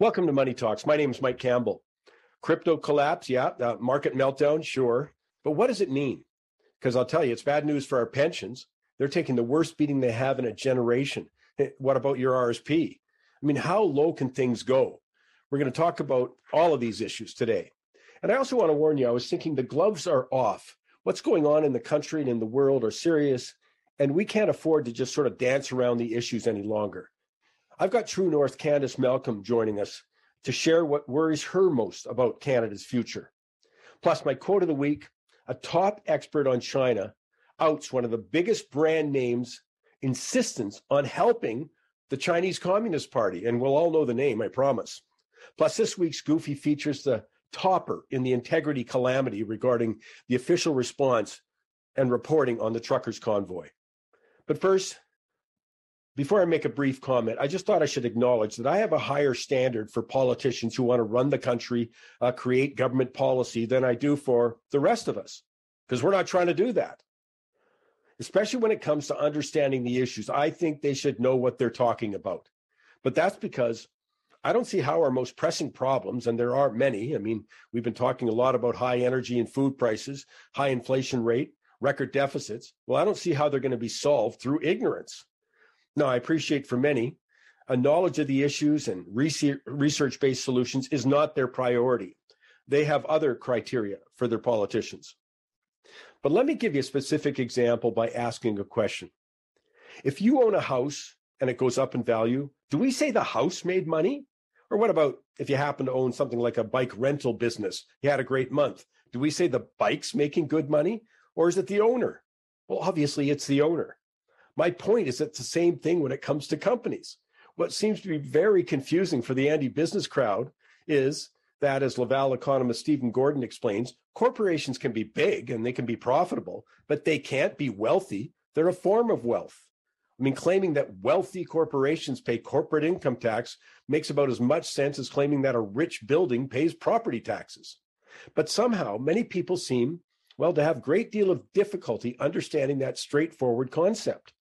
Welcome to Money Talks. My name is Mike Campbell. Crypto collapse, yeah. Uh, market meltdown, sure. But what does it mean? Because I'll tell you, it's bad news for our pensions. They're taking the worst beating they have in a generation. What about your RSP? I mean, how low can things go? We're going to talk about all of these issues today. And I also want to warn you, I was thinking the gloves are off. What's going on in the country and in the world are serious, and we can't afford to just sort of dance around the issues any longer. I've got True North Candice Malcolm joining us to share what worries her most about Canada's future. Plus, my quote of the week a top expert on China outs one of the biggest brand names' insistence on helping the Chinese Communist Party. And we'll all know the name, I promise. Plus, this week's Goofy features the topper in the integrity calamity regarding the official response and reporting on the truckers' convoy. But first, before I make a brief comment, I just thought I should acknowledge that I have a higher standard for politicians who want to run the country, uh, create government policy than I do for the rest of us, because we're not trying to do that. Especially when it comes to understanding the issues, I think they should know what they're talking about. But that's because I don't see how our most pressing problems, and there are many, I mean, we've been talking a lot about high energy and food prices, high inflation rate, record deficits. Well, I don't see how they're going to be solved through ignorance. Now, I appreciate for many, a knowledge of the issues and research based solutions is not their priority. They have other criteria for their politicians. But let me give you a specific example by asking a question. If you own a house and it goes up in value, do we say the house made money? Or what about if you happen to own something like a bike rental business? You had a great month. Do we say the bike's making good money? Or is it the owner? Well, obviously, it's the owner. My point is it's the same thing when it comes to companies. What seems to be very confusing for the anti business crowd is that, as Laval economist Stephen Gordon explains, corporations can be big and they can be profitable, but they can't be wealthy. They're a form of wealth. I mean, claiming that wealthy corporations pay corporate income tax makes about as much sense as claiming that a rich building pays property taxes. But somehow, many people seem, well, to have great deal of difficulty understanding that straightforward concept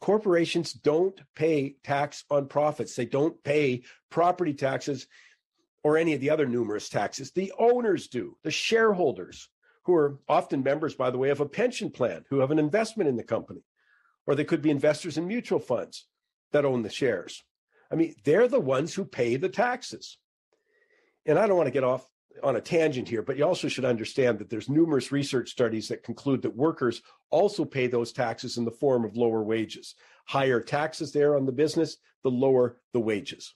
corporations don't pay tax on profits. They don't pay property taxes or any of the other numerous taxes. The owners do, the shareholders, who are often members, by the way, of a pension plan, who have an investment in the company, or they could be investors in mutual funds that own the shares. I mean, they're the ones who pay the taxes. And I don't want to get off on a tangent here, but you also should understand that there's numerous research studies that conclude that workers also pay those taxes in the form of lower wages. Higher taxes there on the business, the lower the wages.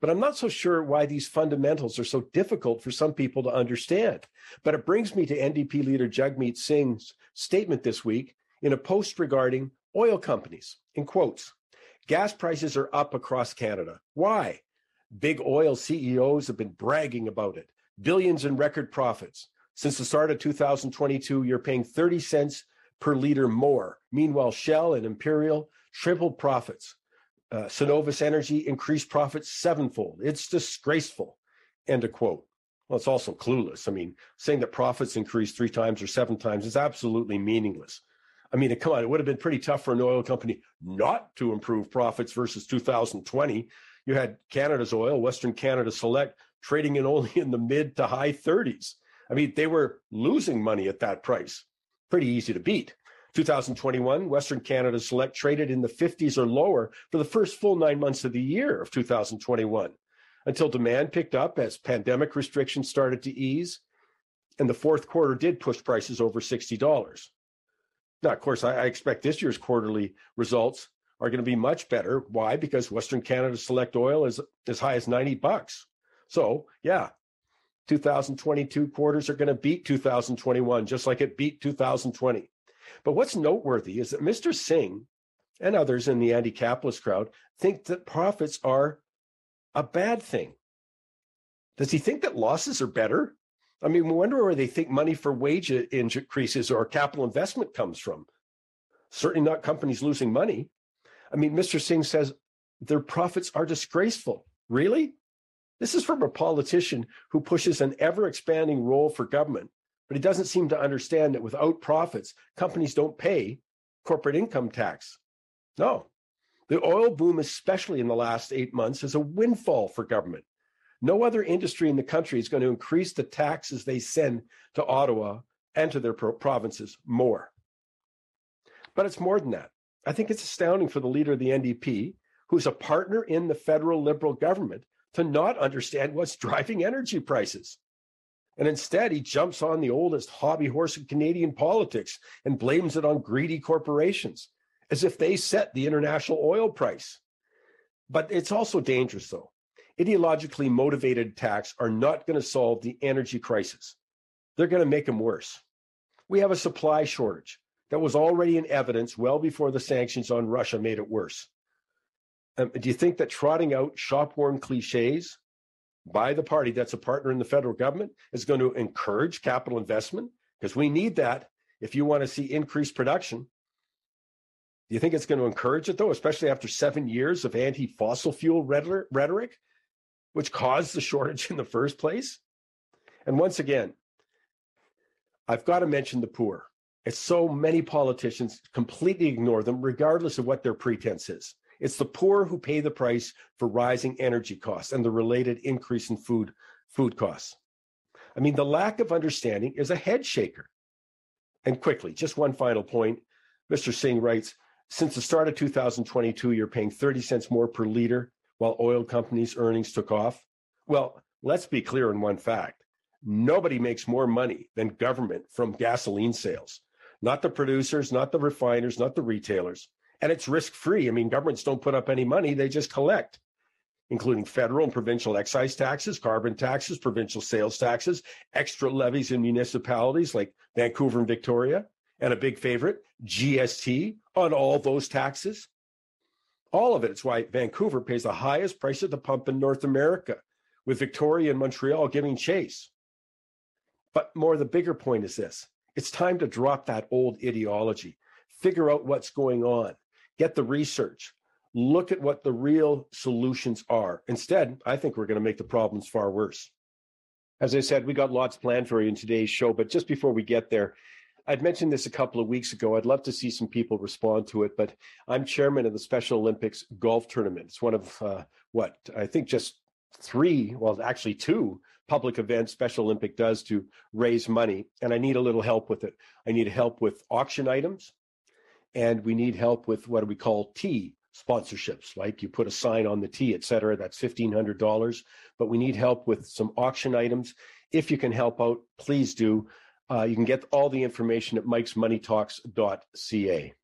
But I'm not so sure why these fundamentals are so difficult for some people to understand. But it brings me to NDP leader Jagmeet Singh's statement this week in a post regarding oil companies. In quotes, gas prices are up across Canada. Why? Big oil CEOs have been bragging about it billions in record profits. Since the start of 2022, you're paying 30 cents per liter more. Meanwhile, Shell and Imperial tripled profits. Uh, Cenovus Energy increased profits sevenfold. It's disgraceful. End of quote. Well, it's also clueless. I mean, saying that profits increased three times or seven times is absolutely meaningless. I mean, come on, it would have been pretty tough for an oil company not to improve profits versus 2020. You had Canada's Oil, Western Canada Select, trading in only in the mid to high 30s. I mean, they were losing money at that price. Pretty easy to beat. 2021, Western Canada Select traded in the 50s or lower for the first full nine months of the year of 2021 until demand picked up as pandemic restrictions started to ease. And the fourth quarter did push prices over $60. Now, of course, I, expect this year's quarterly results are going to be much better. Why? Because Western Canada Select Oil is as high as 90 bucks. So, yeah, 2022 quarters are going to beat 2021, just like it beat 2020. But what's noteworthy is that Mr. Singh and others in the anti capitalist crowd think that profits are a bad thing. Does he think that losses are better? I mean, we wonder where they think money for wage increases or capital investment comes from. Certainly not companies losing money. I mean, Mr. Singh says their profits are disgraceful. Really? This is from a politician who pushes an ever expanding role for government, but he doesn't seem to understand that without profits, companies don't pay corporate income tax. No, The oil boom, especially in the last eight months, is a windfall for government. No other industry in the country is going to increase the taxes they send to Ottawa and to their pro- provinces more. But it's more than that. I think it's astounding for the leader of the NDP, who's a partner in the federal Liberal government, to not understand what's driving energy prices. And instead, he jumps on the oldest hobby horse in Canadian politics and blames it on greedy corporations as if they set the international oil price. But it's also dangerous, though. Ideologically motivated attacks are not going to solve the energy crisis, they're going to make them worse. We have a supply shortage that was already in evidence well before the sanctions on Russia made it worse. Um, do you think that trotting out shop worn cliches by the party that's a partner in the federal government is going to encourage capital investment? Because we need that if you want to see increased production. Do you think it's going to encourage it, though, especially after seven years of anti fossil fuel rhetoric, which caused the shortage in the first place? And once again, I've got to mention the poor. It's so many politicians completely ignore them, regardless of what their pretense is. It's the poor who pay the price for rising energy costs and the related increase in food, food costs. I mean, the lack of understanding is a head shaker. And quickly, just one final point. Mr. Singh writes Since the start of 2022, you're paying 30 cents more per liter while oil companies' earnings took off. Well, let's be clear on one fact nobody makes more money than government from gasoline sales not the producers, not the refiners, not the retailers. And it's risk free. I mean, governments don't put up any money, they just collect, including federal and provincial excise taxes, carbon taxes, provincial sales taxes, extra levies in municipalities like Vancouver and Victoria, and a big favorite, GST on all those taxes. All of it. It's why Vancouver pays the highest price at the pump in North America, with Victoria and Montreal giving chase. But more, the bigger point is this it's time to drop that old ideology, figure out what's going on, get the research, look at what the real solutions are. Instead, I think we're going to make the problems far worse. As I said, we got lots planned for you in today's show, but just before we get there, I'd mentioned this a couple of weeks ago. I'd love to see some people respond to it, but I'm chairman of the Special Olympics golf tournament. It's one of uh, what I think just three, well, actually two public events Special Olympic does to raise money. And I need a little help with it. I need help with auction items, and we need help with what we call tee sponsorships, like you put a sign on the tee, et cetera. That's $1,500. But we need help with some auction items. If you can help out, please do. Uh, you can get all the information at mikesmoneytalks.ca.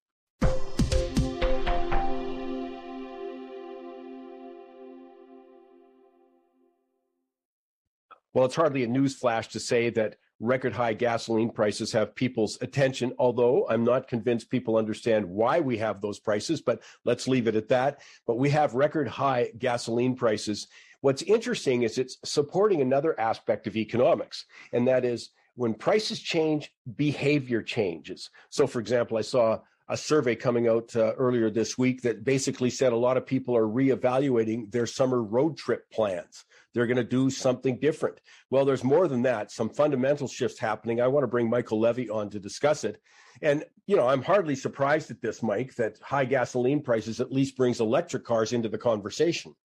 Well, it's hardly a newsflash to say that record high gasoline prices have people's attention, although I'm not convinced people understand why we have those prices, but let's leave it at that. But we have record high gasoline prices. What's interesting is it's supporting another aspect of economics, and that is when prices change, behavior changes. So, for example, I saw a survey coming out uh, earlier this week that basically said a lot of people are reevaluating their summer road trip plans. They're going to do something different. Well, there's more than that, some fundamental shifts happening. I want to bring Michael Levy on to discuss it. And, you know, I'm hardly surprised at this, Mike, that high gasoline prices at least brings electric cars into the conversation.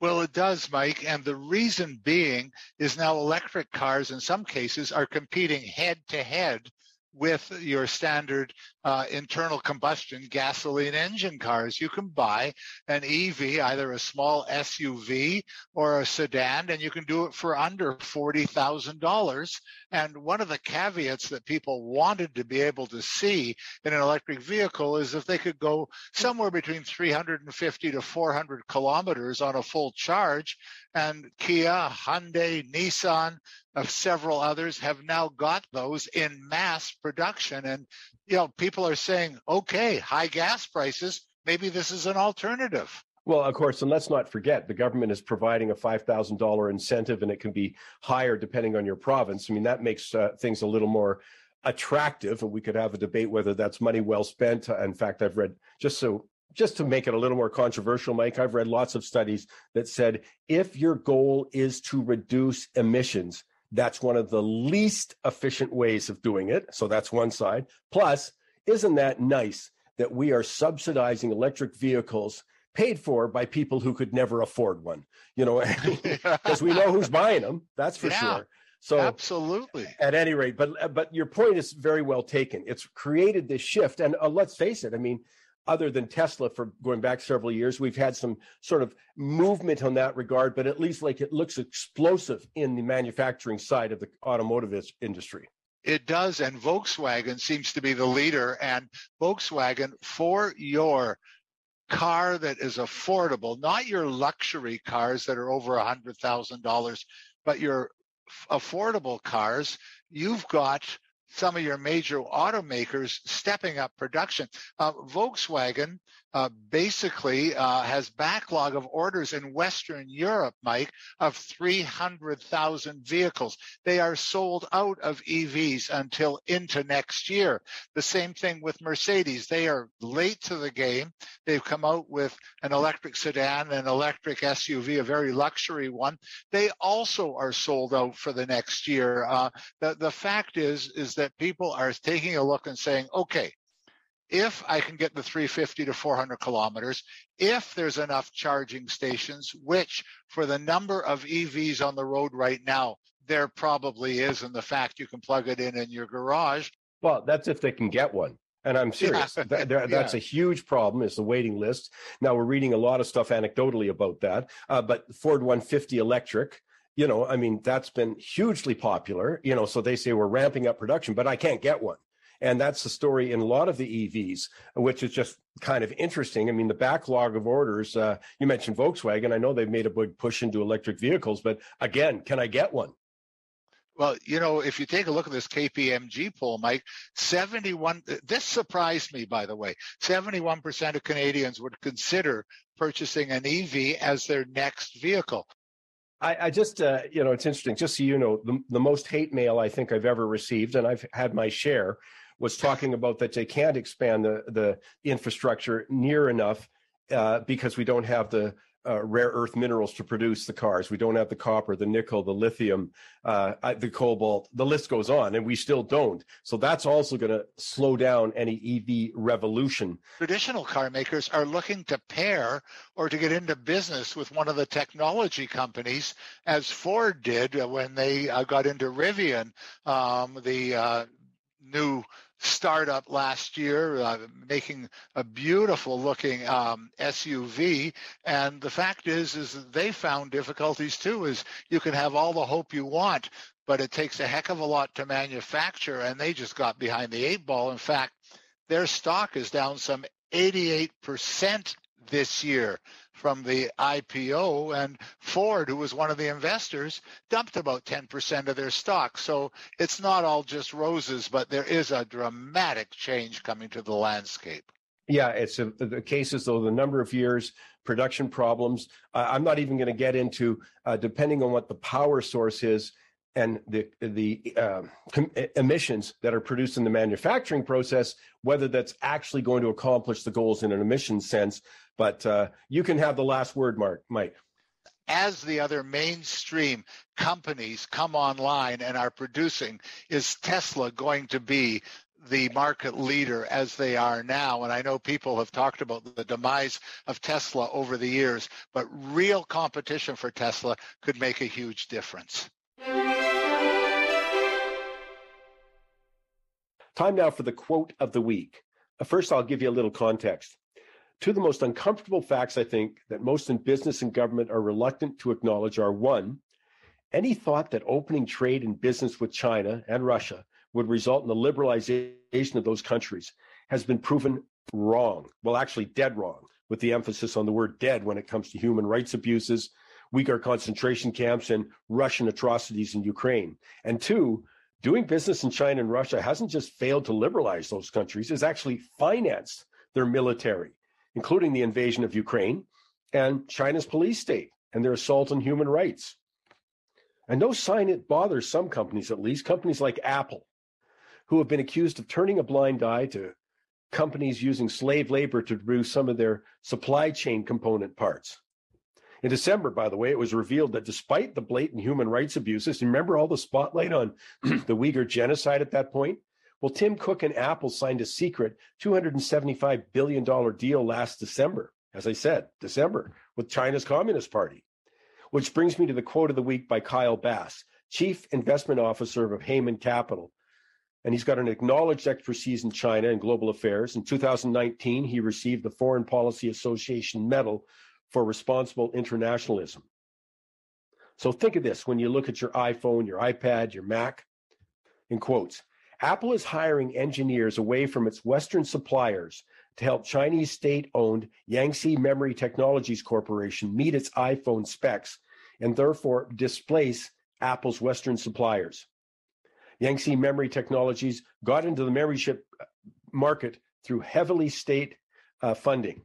Well, it does, Mike. And the reason being is now electric cars in some cases are competing head to head with your standard uh, internal combustion gasoline engine cars. You can buy an EV, either a small SUV or a sedan, and you can do it for under $40,000. And one of the caveats that people wanted to be able to see in an electric vehicle is if they could go somewhere between 350 to 400 kilometers on a full charge. And Kia, Hyundai, Nissan, of several others have now got those in mass production. And, you know, people are saying, okay, high gas prices, maybe this is an alternative. Well, of course, and let's not forget the government is providing a $5,000 incentive and it can be higher depending on your province. I mean, that makes uh, things a little more attractive and we could have a debate whether that's money well spent. In fact, I've read just so just to make it a little more controversial, Mike, I've read lots of studies that said if your goal is to reduce emissions, that's one of the least efficient ways of doing it. So that's one side. Plus, isn't that nice that we are subsidizing electric vehicles paid for by people who could never afford one. You know, because we know who's buying them. That's for yeah, sure. So absolutely. At any rate, but but your point is very well taken. It's created this shift, and uh, let's face it. I mean, other than Tesla for going back several years, we've had some sort of movement on that regard, but at least like it looks explosive in the manufacturing side of the automotive industry. It does, and Volkswagen seems to be the leader. And Volkswagen, for your car that is affordable, not your luxury cars that are over a hundred thousand dollars, but your affordable cars, you've got some of your major automakers stepping up production. Uh, Volkswagen uh, basically uh, has backlog of orders in Western Europe, Mike, of 300,000 vehicles. They are sold out of EVs until into next year. The same thing with Mercedes. They are late to the game. They've come out with an electric sedan, an electric SUV, a very luxury one. They also are sold out for the next year. Uh, the, the fact is, is that people are taking a look and saying, okay, if I can get the 350 to 400 kilometers, if there's enough charging stations, which for the number of EVs on the road right now, there probably is, and the fact you can plug it in in your garage. Well, that's if they can get one. And I'm serious. Yeah. that, that's yeah. a huge problem is the waiting list. Now we're reading a lot of stuff anecdotally about that. Uh, but Ford 150 electric, you know, I mean, that's been hugely popular, you know, so they say we're ramping up production, but I can't get one. And that's the story in a lot of the EVs, which is just kind of interesting. I mean, the backlog of orders, uh, you mentioned Volkswagen. I know they've made a big push into electric vehicles, but again, can I get one? Well, you know, if you take a look at this KPMG poll, Mike, 71, this surprised me, by the way. 71% of Canadians would consider purchasing an EV as their next vehicle. I, I just, uh, you know, it's interesting. Just so you know, the, the most hate mail I think I've ever received, and I've had my share, was talking about that they can't expand the, the infrastructure near enough uh, because we don't have the uh, rare earth minerals to produce the cars. We don't have the copper, the nickel, the lithium, uh, the cobalt. The list goes on, and we still don't. So that's also going to slow down any EV revolution. Traditional car makers are looking to pair or to get into business with one of the technology companies, as Ford did when they uh, got into Rivian, um, the uh, new startup last year, uh, making a beautiful looking um, SUV. And the fact is, is they found difficulties too. Is you can have all the hope you want, but it takes a heck of a lot to manufacture, and they just got behind the eight ball. In fact, their stock is down some 88% this year from the IPO, and Ford, who was one of the investors, dumped about 10% of their stock. So it's not all just roses, but there is a dramatic change coming to the landscape. Yeah, it's a, the cases though the number of years, production problems. Uh, I'm not even going to get into uh, depending on what the power source is and the the uh, com- emissions that are produced in the manufacturing process, whether that's actually going to accomplish the goals in an emissions sense. But uh, you can have the last word, Mark, Mike. As the other mainstream companies come online and are producing, is Tesla going to be the market leader as they are now. And I know people have talked about the demise of Tesla over the years, but real competition for Tesla could make a huge difference. Time now for the quote of the week. Uh, first, I'll give you a little context. Two of the most uncomfortable facts I think that most in business and government are reluctant to acknowledge are one, any thought that opening trade and business with China and Russia would result in the liberalization of those countries has been proven wrong. Well, actually, dead wrong, with the emphasis on the word dead when it comes to human rights abuses, Uyghur concentration camps, and Russian atrocities in Ukraine. And two, doing business in China and Russia hasn't just failed to liberalize those countries, it's actually financed their military, including the invasion of Ukraine and China's police state and their assault on human rights. And no sign it bothers some companies, at least, companies like Apple, who have been accused of turning a blind eye to companies using slave labor to produce some of their supply chain component parts. In December, by the way, it was revealed that despite the blatant human rights abuses, remember all the spotlight on the Uyghur genocide at that point? Well, Tim Cook and Apple signed a secret $275 billion deal last December. as I said, December, with China's Communist Party. Which brings me to the quote of the week by Kyle Bass, Chief Investment Officer of Hayman Capital. And he's got an acknowledged expertise in China and global affairs. In 2019, he received the Foreign Policy Association Medal for Responsible Internationalism. So think of this when you look at your iPhone, your iPad, your Mac, in quotes. Apple is hiring engineers away from its Western suppliers to help Chinese state owned Yangtze Memory Technologies Corporation meet its iPhone specs and therefore displace Apple's Western suppliers. Yangtze Memory Technologies got into the memory chip uh, market through heavily state uh, funding.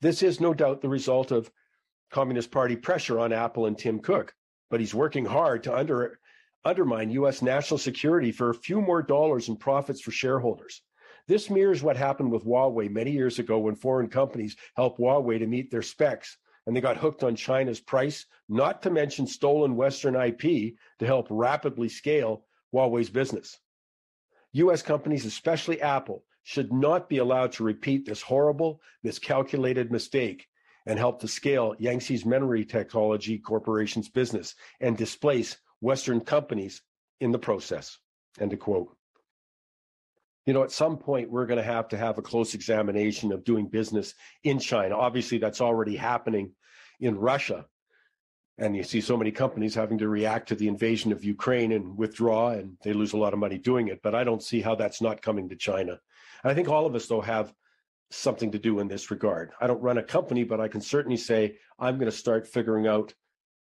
This is no doubt the result of Communist Party pressure on Apple and Tim Cook, but he's working hard to under, undermine U.S. national security for a few more dollars in profits for shareholders. This mirrors what happened with Huawei many years ago when foreign companies helped Huawei to meet their specs and they got hooked on China's price, not to mention stolen Western IP to help rapidly scale Huawei's business. US companies, especially Apple, should not be allowed to repeat this horrible, miscalculated mistake and help to scale Yangtze's Memory Technology Corporation's business and displace Western companies in the process. End of quote you know, at some point we're going to have to have a close examination of doing business in China. Obviously, that's already happening in Russia. And you see so many companies having to react to the invasion of Ukraine and withdraw, and they lose a lot of money doing it. But I don't see how that's not coming to China. And I think all of us, though, have something to do in this regard. I don't run a company, but I can certainly say I'm going to start figuring out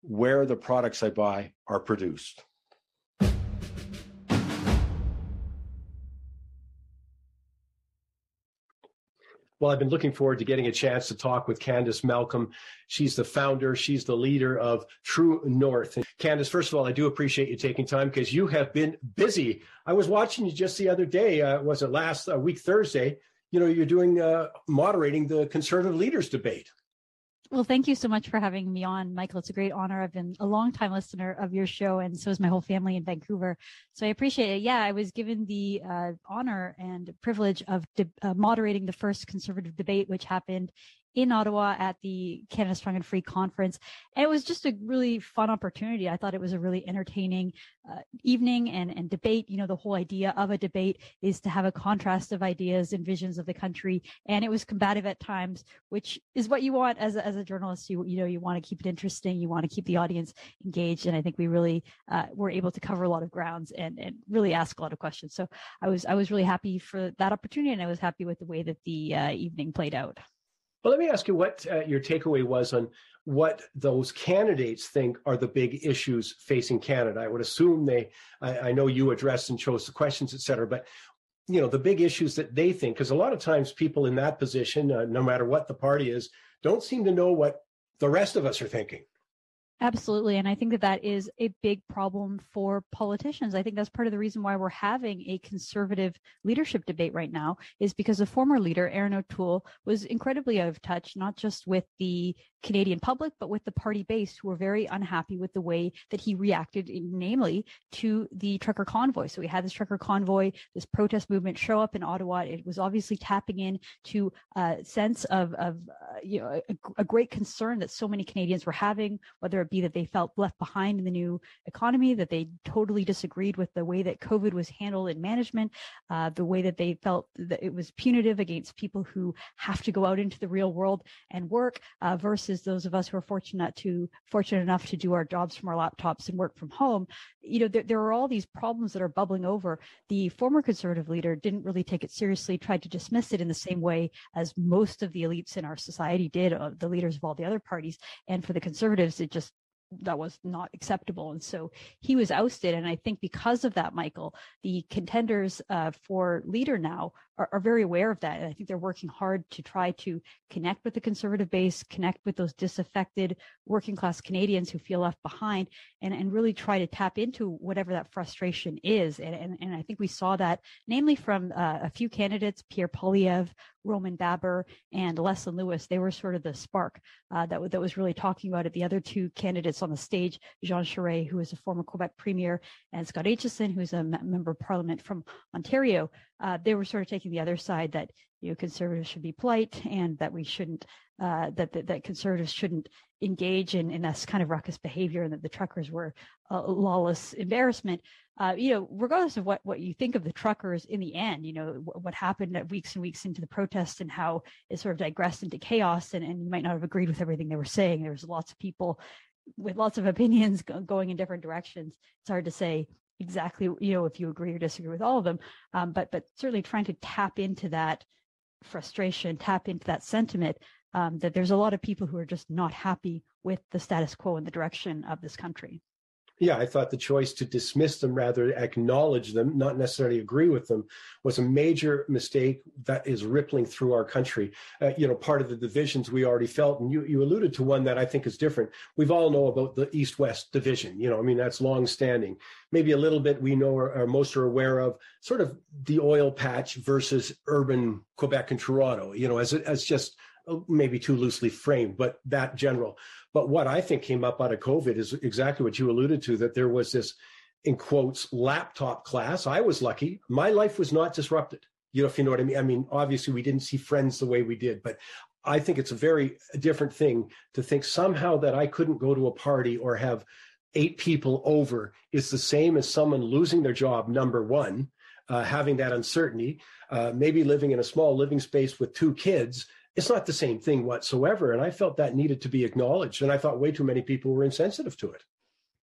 where the products I buy are produced. Well, I've been looking forward to getting a chance to talk with Candice Malcolm. She's the founder, she's the leader of True North. And Candice, first of all, I do appreciate you taking time because you have been busy. I was watching you just the other day, uh, was it last uh, week, Thursday? You know, you're doing uh, moderating the conservative leaders debate. Well, thank you so much for having me on, Michael. It's a great honor. I've been a long time listener of your show, and so is my whole family in Vancouver. So I appreciate it. Yeah, I was given the uh, honor and privilege of de- uh, moderating the first conservative debate, which happened in Ottawa at the Canada Strong and Free conference. And it was just a really fun opportunity. I thought it was a really entertaining uh, evening and, and debate. You know, the whole idea of a debate is to have a contrast of ideas and visions of the country. And it was combative at times, which is what you want as a, as a journalist. You, you know, you want to keep it interesting. You want to keep the audience engaged. And I think we really uh, were able to cover a lot of grounds and, and really ask a lot of questions. So I was, I was really happy for that opportunity. And I was happy with the way that the uh, evening played out. Well, let me ask you what uh, your takeaway was on what those candidates think are the big issues facing Canada. I would assume they, I, I know you addressed and chose the questions, et cetera, but you know the big issues that they think, because a lot of times people in that position, uh, no matter what the party is, don't seem to know what the rest of us are thinking. Absolutely. And I think that that is a big problem for politicians. I think that's part of the reason why we're having a conservative leadership debate right now is because the former leader, Erin O'Toole, was incredibly out of touch, not just with the Canadian public, but with the party base who were very unhappy with the way that he reacted, namely to the trucker convoy. So we had this trucker convoy, this protest movement show up in Ottawa. It was obviously tapping in to a sense of, of uh, you know, a, a, great concern that so many Canadians were having, whether it be that they felt left behind in the new economy, that they totally disagreed with the way that COVID was handled in management, uh, the way that they felt that it was punitive against people who have to go out into the real world and work uh, versus versus those of us who are fortunate to fortunate enough to do our jobs from our laptops and work from home you know there, there are all these problems that are bubbling over the former conservative leader didn't really take it seriously tried to dismiss it in the same way as most of the elites in our society did uh, the leaders of all the other parties and for the conservatives it just that was not acceptable. And so he was ousted. And I think because of that, Michael, the contenders uh, for leader now are, are, very aware of that. And I think they're working hard to try to connect with the conservative base, connect with those disaffected working class Canadians who feel left behind, and, and really try to tap into whatever that frustration is. And, and, and I think we saw that namely from uh, a few candidates, Pierre Poilievre, Roman Baber, and Leslyn Lewis. They were sort of the spark uh, that, that was really talking about it. The other two candidates on the stage, Jean Charest, who is a former Quebec premier, and Scott Aitchison, who's a member of parliament from Ontario, uh, they were sort of taking the other side that you know conservatives should be polite and that we shouldn't uh, that, that, that conservatives shouldn't engage in in this kind of ruckus behavior and that the truckers were a lawless embarrassment. Uh, you know, regardless of what what you think of the truckers in the end, you know what, what happened at weeks and weeks into the protest and how it sort of digressed into chaos, and, and you might not have agreed with everything they were saying. There was lots of people with lots of opinions going in different directions. It's hard to say exactly you know if you agree or disagree with all of them um, but but certainly trying to tap into that frustration tap into that sentiment um, that there's a lot of people who are just not happy with the status quo and the direction of this country yeah, I thought the choice to dismiss them rather acknowledge them, not necessarily agree with them, was a major mistake that is rippling through our country. Uh, you know, part of the divisions we already felt, and you, you alluded to one that I think is different. We've all know about the East-West division. You know, I mean, that's long-standing. Maybe a little bit we know or, or most are aware of sort of the oil patch versus urban Quebec and Toronto. You know, as as just maybe too loosely framed, but that general. But what I think came up out of COVID is exactly what you alluded to that there was this, in quotes, laptop class. I was lucky. My life was not disrupted. You know, if you know what I mean. I mean, obviously, we didn't see friends the way we did, but I think it's a very different thing to think somehow that I couldn't go to a party or have eight people over is the same as someone losing their job, number one, uh, having that uncertainty, uh, maybe living in a small living space with two kids it's not the same thing whatsoever. And I felt that needed to be acknowledged. And I thought way too many people were insensitive to it.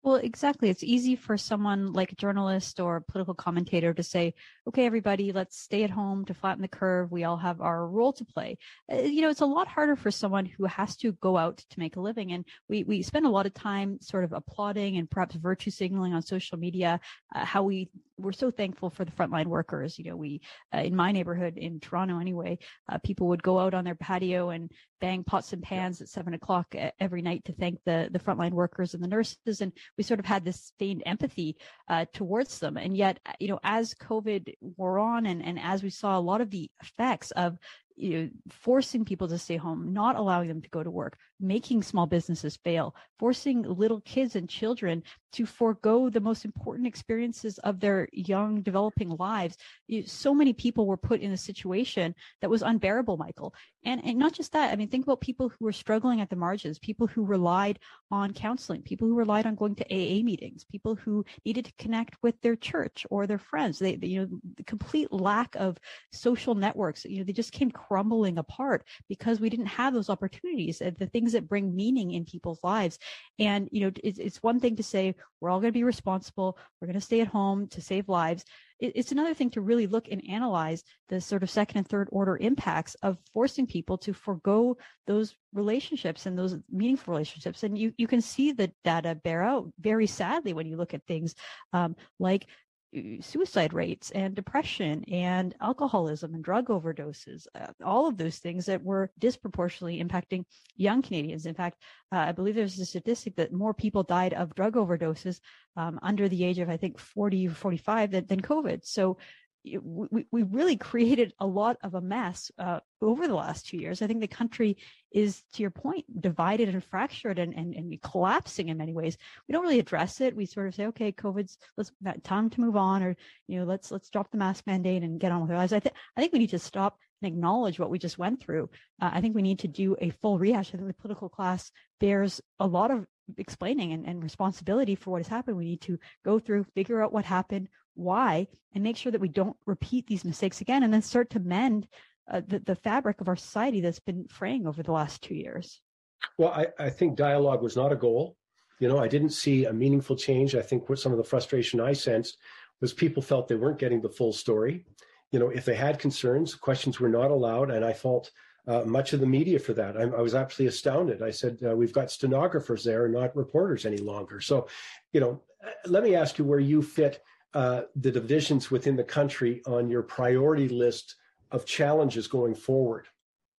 Well, exactly. It's easy for someone like a journalist or a political commentator to say, okay, everybody, let's stay at home to flatten the curve. We all have our role to play. Uh, you know, it's a lot harder for someone who has to go out to make a living. And we, we spend a lot of time sort of applauding and perhaps virtue signaling on social media, uh, how we we're so thankful for the frontline workers. You know, we uh, in my neighborhood in Toronto anyway, uh, people would go out on their patio and bang pots and pans at seven o'clock every night to thank the the frontline workers and the nurses, and we sort of had this feigned empathy uh, towards them. And yet, uh, you know, as COVID wore on, and and as we saw a lot of the effects of you know, forcing people to stay home, not allowing them to go to work, making small businesses fail, forcing little kids and children to forego the most important experiences of their young developing lives. So many people were put in a situation that was unbearable, Michael. And, and not just that, I mean, think about people who were struggling at the margins, people who relied on counseling, people who relied on going to AA meetings, people who needed to connect with their church or their friends. They, they you know, the complete lack of social networks, you know, they just came crumbling apart because we didn't have those opportunities, the things that bring meaning in people's lives. And, you know, it's, it's one thing to say, we're all going to be responsible. We're going to stay at home to save lives. It's another thing to really look and analyze the sort of second and third order impacts of forcing people to forego those relationships and those meaningful relationships. And you, you can see the data bear out very sadly when you look at things um, like suicide rates and depression and alcoholism and drug overdoses, uh, all of those things that were disproportionately impacting young Canadians. In fact, uh, I believe there's a statistic that more people died of drug overdoses um, under the age of, I think, 40 or 45 than, than COVID. So we, we really created a lot of a mess uh, over the last two years. I think the country is, to your point, divided and fractured and, and, and collapsing in many ways. We don't really address it. We sort of say, okay, COVID's let's time to move on, or you know, let's let's drop the mask mandate and get on with our lives. I think I think we need to stop and acknowledge what we just went through. Uh, I think we need to do a full rehash. I think the political class bears a lot of explaining and, and responsibility for what has happened. We need to go through, figure out what happened, why, and make sure that we don't repeat these mistakes again, and then start to mend uh, the, the fabric of our society that's been fraying over the last two years. Well, I, I think dialogue was not a goal. You know, I didn't see a meaningful change. I think what some of the frustration I sensed was people felt they weren't getting the full story. You know, if they had concerns, questions were not allowed, and I felt uh, much of the media for that. I, I was absolutely astounded. I said, uh, "We've got stenographers there, and not reporters any longer." So, you know, let me ask you where you fit uh, the divisions within the country on your priority list of challenges going forward?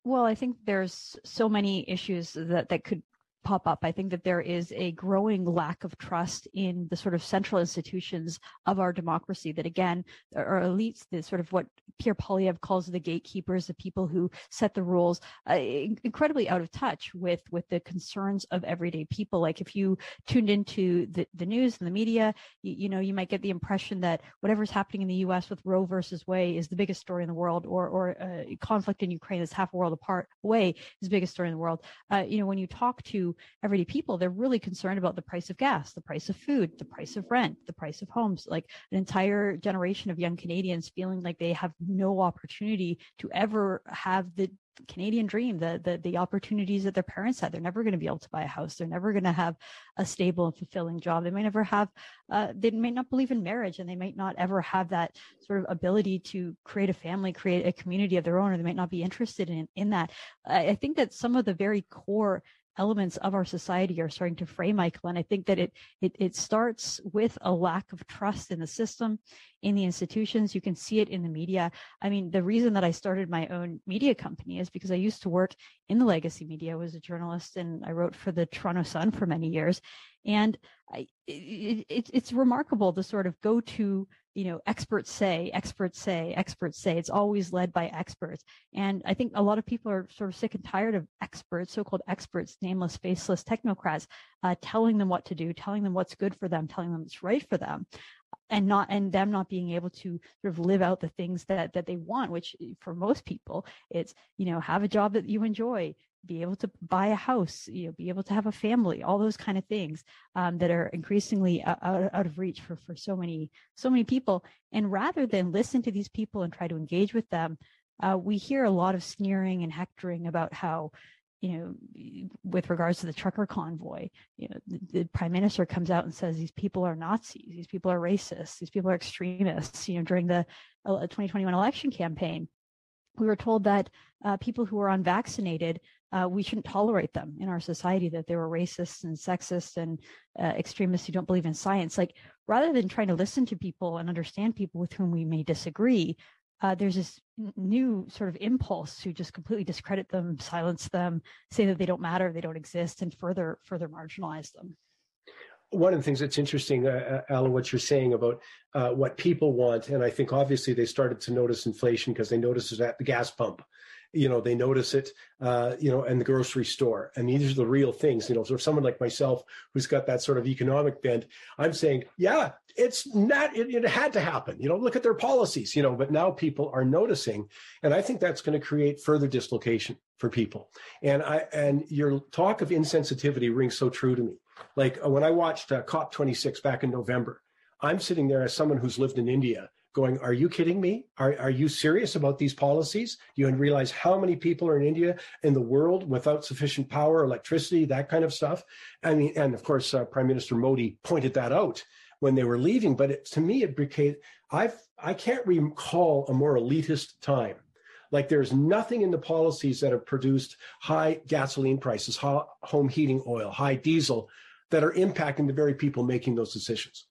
Well, I think there's so many issues that that could pop up. I think that there is a growing lack of trust in the sort of central institutions of our democracy that again are elites, the sort of what Pierre Poilievre calls the gatekeepers, the people who set the rules, uh, incredibly out of touch with with the concerns of everyday people. Like if you tuned into the, the news and the media, you, you know, you might get the impression that whatever's happening in the US with Roe versus Wade is the biggest story in the world or or uh, conflict in Ukraine that's half a world apart away is the biggest story in the world. Uh, you know, when you talk to everyday people, they're really concerned about the price of gas, the price of food, the price of rent, the price of homes. Like an entire generation of young Canadians feeling like they have no opportunity to ever have the Canadian dream, the, the the opportunities that their parents had. They're never going to be able to buy a house. They're never going to have a stable and fulfilling job. They may never have. Uh, they may not believe in marriage, and they might not ever have that sort of ability to create a family, create a community of their own, or they might not be interested in in that. I, I think that some of the very core elements of our society are starting to fray michael and i think that it, it it starts with a lack of trust in the system in the institutions. You can see it in the media. I mean the reason that i started my own media company is because i used to work in the legacy media. I was a journalist and i wrote for the toronto sun for many years. And I, it, it, it's remarkable the sort of go to you know, experts say, experts say, experts say. It's always led by experts. And I think a lot of people are sort of sick and tired of experts, so-called experts, nameless, faceless technocrats, uh, telling them what to do, telling them what's good for them, telling them what's right for them and not and them not being able to sort of live out the things that that they want which for most people it's you know have a job that you enjoy be able to buy a house, you know, be able to have a family, all those kind of things um, that are increasingly out, out of reach for, for so many, so many people. And rather than listen to these people and try to engage with them, uh, we hear a lot of sneering and hectoring about how, you know, with regards to the trucker convoy, you know, the, the, prime minister comes out and says these people are Nazis, these people are racists, these people are extremists. You know, during the 2021 election campaign, we were told that uh, people who are unvaccinated uh, we shouldn't tolerate them in our society that they were racist and sexist and uh, extremists who don't believe in science. Like rather than trying to listen to people and understand people with whom we may disagree uh, there's this new sort of impulse to just completely discredit them silence them say that they don't matter they don't exist and further further marginalize them. One of the things that's interesting, uh, uh Alan, what you're saying about uh, what people want, and I think obviously they started to notice inflation because they noticed it at the gas pump you know they notice it uh, you know in the grocery store. And these are the real things you know so if someone like myself who's got that sort of economic bent i'm saying yeah it's not it, it had to happen. You know look at their policies you know but now people are noticing and i think that's going to create further dislocation for people. And i and your talk of insensitivity rings so true to me. Like uh, when i watched uh, cop 26 back in november i'm sitting there as someone who's lived in india going, Are you kidding me? Are, are you serious about these policies? You realize how many people are in India, in the world, without sufficient power, electricity, that kind of stuff? I mean, and of course, uh, Prime Minister Modi pointed that out when they were leaving. But it, to me, it became, I've, I can't recall a more elitist time. Like there's nothing in the policies that have produced high gasoline prices, high home heating oil, high diesel that are impacting the very people making those decisions.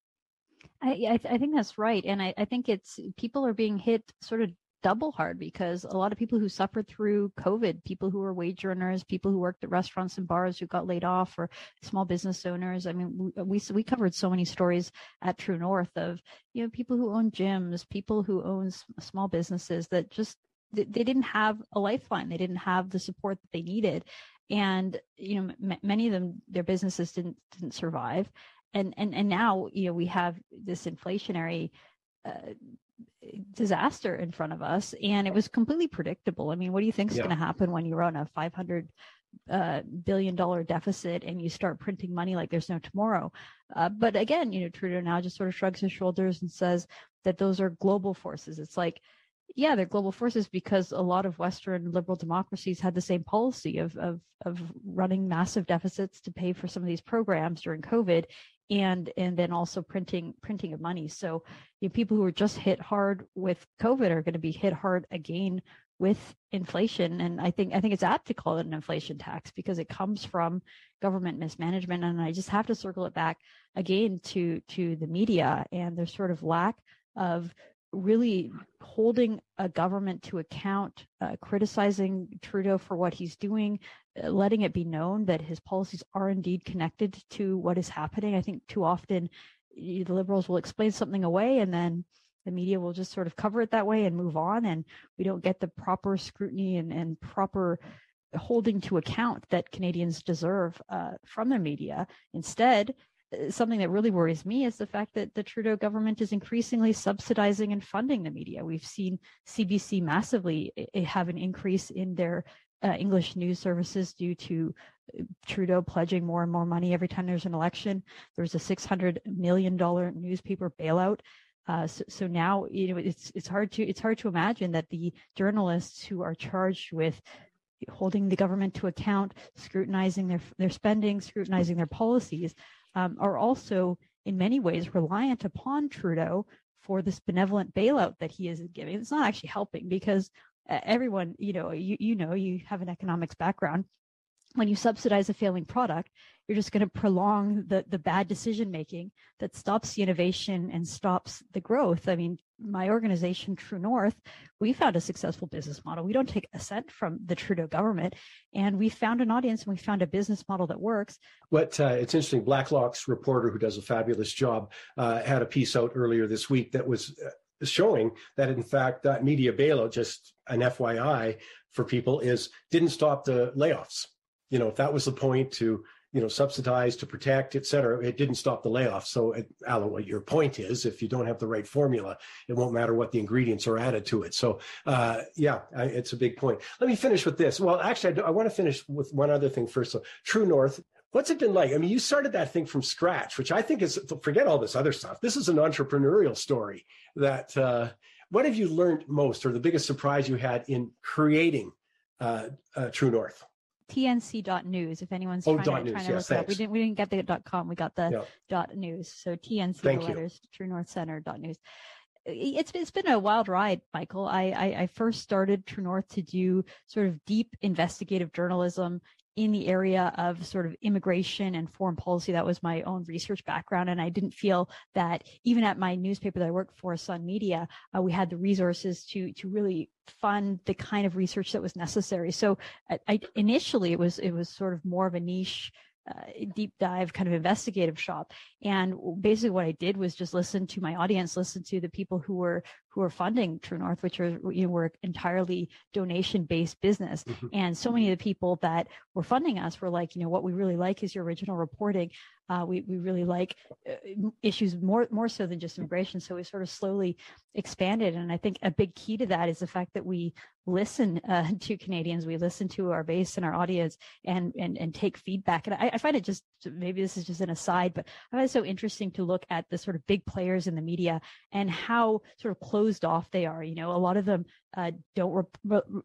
I, I, I think that's right. And I, I think it's people are being hit sort of double hard because a lot of people who suffered through COVID, people who were wage earners, people who worked at restaurants and bars who got laid off, or small business owners. I mean, we we covered so many stories at True North of you know people who own gyms, people who own small businesses that just they, they didn't have a lifeline, they didn't have the support that they needed, and you know m- many of them their businesses didn't didn't survive and and and now you know we have this inflationary uh, disaster in front of us and it was completely predictable. I mean what do you think is yeah. going to happen when you run a 500 uh, billion dollar deficit and you start printing money like there's no tomorrow? Uh, but again you know trudeau now just sort of shrugs his shoulders and says that those are global forces. It's like yeah, they're global forces because a lot of Western liberal democracies had the same policy of, of, of running massive deficits to pay for some of these programs during COVID and and then also printing printing of money. So you know, people who were just hit hard with COVID are going to be hit hard again with inflation. And I think I think it's apt to call it an inflation tax because it comes from government mismanagement. And I just have to circle it back again to to the media and their sort of lack of really holding a government to account, uh, criticizing Trudeau for what he's doing, letting it be known that his policies are indeed connected to what is happening. I think too often the liberals will explain something away and then the media will just sort of cover it that way and move on and we don't get the proper scrutiny and, and proper holding to account that Canadians deserve uh, from the media. Instead, uh, something that really worries me is the fact that the Trudeau government is increasingly subsidizing and funding the media. We've seen CBC massively have an increase in their uh, English news services due to uh, Trudeau pledging more and more money every time there's an election. There was a $600 million newspaper bailout. Uh, so, so, now you know it's it's hard to it's hard to imagine that the journalists who are charged with holding the government to account, scrutinizing their their spending, scrutinizing their policies, um, are also in many ways reliant upon Trudeau for this benevolent bailout that he is giving. It's not actually helping because everyone, you know, you you know, you have an economics background when you subsidize a failing product, you're just going to prolong the, the bad decision making that stops the innovation and stops the growth. I mean, my organization, True North, we found a successful business model. We don't take a cent from the Trudeau government, and we found an audience and we found a business model that works. What uh, it's interesting, Blacklock's reporter, who does a fabulous job, uh, had a piece out earlier this week that was uh, showing that in fact that media bailout, just an FYI for people, is didn't stop the layoffs you know, if that was the point to, you know, subsidize, to protect, et cetera, it didn't stop the layoffs. So, Alan, what your point is, if you don't have the right formula, it won't matter what the ingredients are added to it. So, uh, yeah, I, it's a big point. Let me finish with this. Well, actually, I, I want to finish with one other thing first. So, True North, What's it been like? I mean, you started that thing from scratch, which I think is forget all this other stuff. This is an entrepreneurial story. That uh, what have you learned most, or the biggest surprise you had in creating uh, uh, True North? tnc.news if anyone's oh, trying, to, trying to yes, look it up. We didn't we didn't get the dot com, we got the yep. dot news. So tnc Thank the you. letters True North Center dot news. It's it's been a wild ride, Michael. I, I I first started True North to do sort of deep investigative journalism in the area of sort of immigration and foreign policy. That was my own research background. And I didn't feel that even at my newspaper that I worked for, Sun Media, uh, we had the resources to, to really fund the kind of research that was necessary. So I, I initially it was, it was sort of more of a niche uh, deep dive kind of investigative shop and basically what i did was just listen to my audience listen to the people who were who were funding true north which are you know were entirely donation based business mm-hmm. and so many of the people that were funding us were like you know what we really like is your original reporting uh, we we really like uh, issues more more so than just immigration. So we sort of slowly expanded, and I think a big key to that is the fact that we listen uh, to Canadians, we listen to our base and our audience, and and and take feedback. And I, I, find it just maybe this is just an aside, but I find it so interesting to look at the sort of big players in the media and how sort of closed off they are. You know, a lot of them uh, don't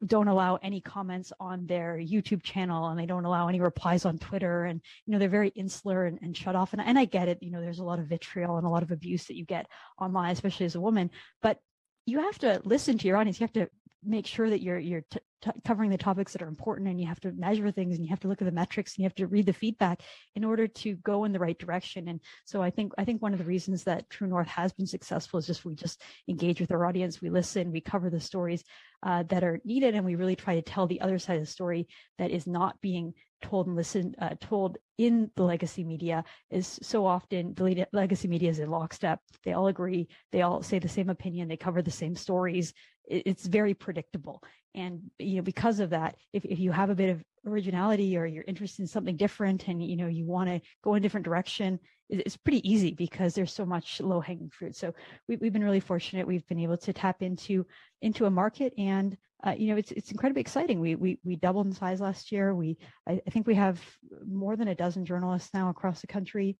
don't allow any comments on their YouTube channel, and they don't allow any replies on Twitter, and you know they're very insular and, and shut off. And, and I get it, you know, there's a lot of vitriol and a lot of abuse that you get online, especially as a woman, but you have to listen to your audience. You have to make sure that you're you're t- covering the topics that are important and you have to measure things and you have to look at the metrics and you have to read the feedback in order to go in the right direction. And so i think i think one of the reasons that true north has been successful is just we just engage with our audience we listen we cover the stories uh, that are needed and we really try to tell the other side of the story that is not being told and listened uh, told in the legacy media is so often the legacy media is in lockstep. They all agree they all say the same opinion they cover the same stories. It's very predictable and you know because of that if, if you have a bit of originality or you're interested in something different and you know you want to go in a different direction it's pretty easy because there's so much low hanging fruit. So we, have been really fortunate. We've been able to tap into into a market and uh, you know it's it's incredibly exciting. We we we doubled in size last year. We I, I think we have more than a dozen journalists now across the country.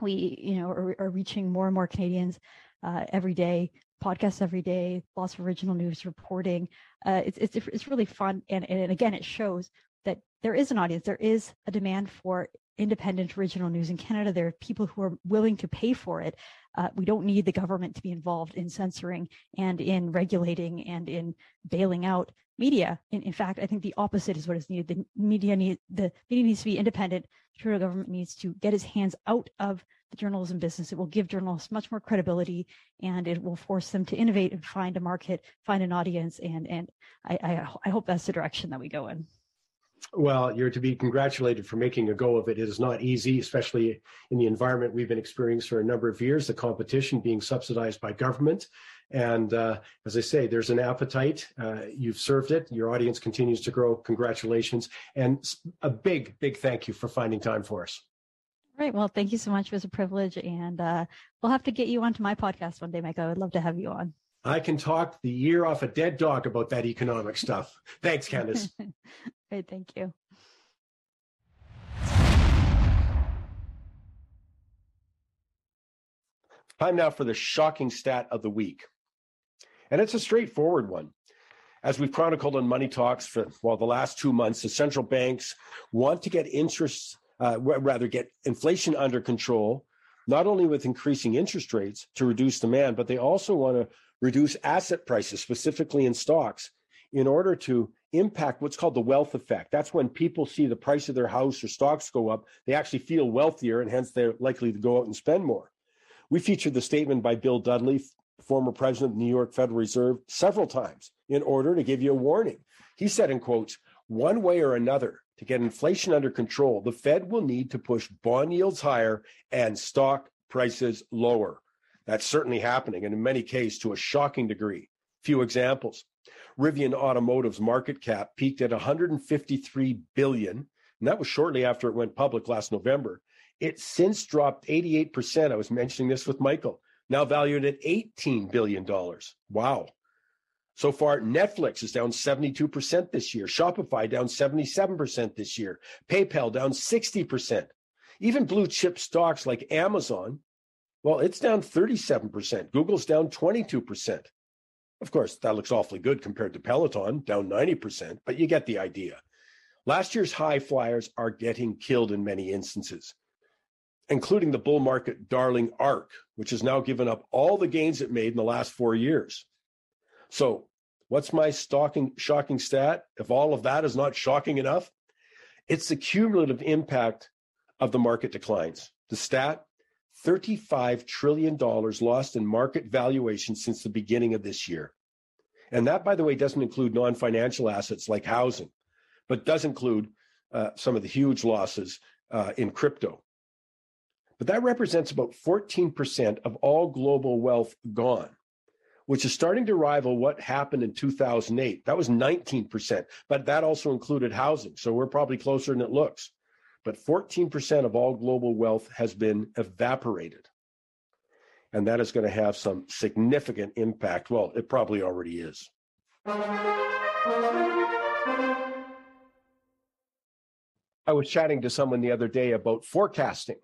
We you know are, are reaching more and more canadians uh, every day podcasts every day, lots of original news reporting. Uh, it's, it's, it's really fun. And, and again, it shows that there is an audience, there is a demand for independent original news in Canada. There are people who are willing to pay for it. Uh, we don't need the government to be involved in censoring and in regulating and in bailing out media. In, in fact, I think the opposite is what is needed. The media need the media needs to be independent. The Trudeau government needs to get his hands out of the journalism business. It will give journalists much more credibility and it will force them to innovate and find a market, find an audience. And, and I, I, I hope that's the direction that we go in. Well, you're to be congratulated for making a go of it. It is not easy, especially in the environment we've been experiencing for a number of years, the competition being subsidized by government. And uh, as I say, there's an appetite. Uh, you've served it. Your audience continues to grow. Congratulations. And a big, big thank you for finding time for us. Right. Well, thank you so much. It was a privilege. And uh, we'll have to get you onto my podcast one day, Mike. I would love to have you on. I can talk the year off a dead dog about that economic stuff. Thanks, Candice. Great. Thank you. Time now for the shocking stat of the week. And it's a straightforward one. As we've chronicled on Money Talks for well the last two months, the central banks want to get interest uh, rather get inflation under control, not only with increasing interest rates to reduce demand, but they also want to reduce asset prices, specifically in stocks, in order to impact what's called the wealth effect. That's when people see the price of their house or stocks go up, they actually feel wealthier, and hence they're likely to go out and spend more. We featured the statement by Bill Dudley, former president of the New York Federal Reserve, several times in order to give you a warning. He said, in quotes, one way or another, to get inflation under control, the Fed will need to push bond yields higher and stock prices lower. That's certainly happening, and in many cases to a shocking degree. Few examples. Rivian Automotive's market cap peaked at 153 billion, and that was shortly after it went public last November. It's since dropped 88%. I was mentioning this with Michael, now valued at $18 billion. Wow. So far, Netflix is down 72% this year, Shopify down 77% this year, PayPal down 60%. Even blue chip stocks like Amazon, well, it's down 37%. Google's down 22%. Of course, that looks awfully good compared to Peloton, down 90%, but you get the idea. Last year's high flyers are getting killed in many instances, including the bull market darling ARK, which has now given up all the gains it made in the last four years. So What's my stalking, shocking stat? If all of that is not shocking enough, it's the cumulative impact of the market declines. The stat $35 trillion lost in market valuation since the beginning of this year. And that, by the way, doesn't include non financial assets like housing, but does include uh, some of the huge losses uh, in crypto. But that represents about 14% of all global wealth gone which is starting to rival what happened in 2008. That was 19%, but that also included housing. So we're probably closer than it looks. But 14% of all global wealth has been evaporated. And that is going to have some significant impact. Well, it probably already is. I was chatting to someone the other day about forecasting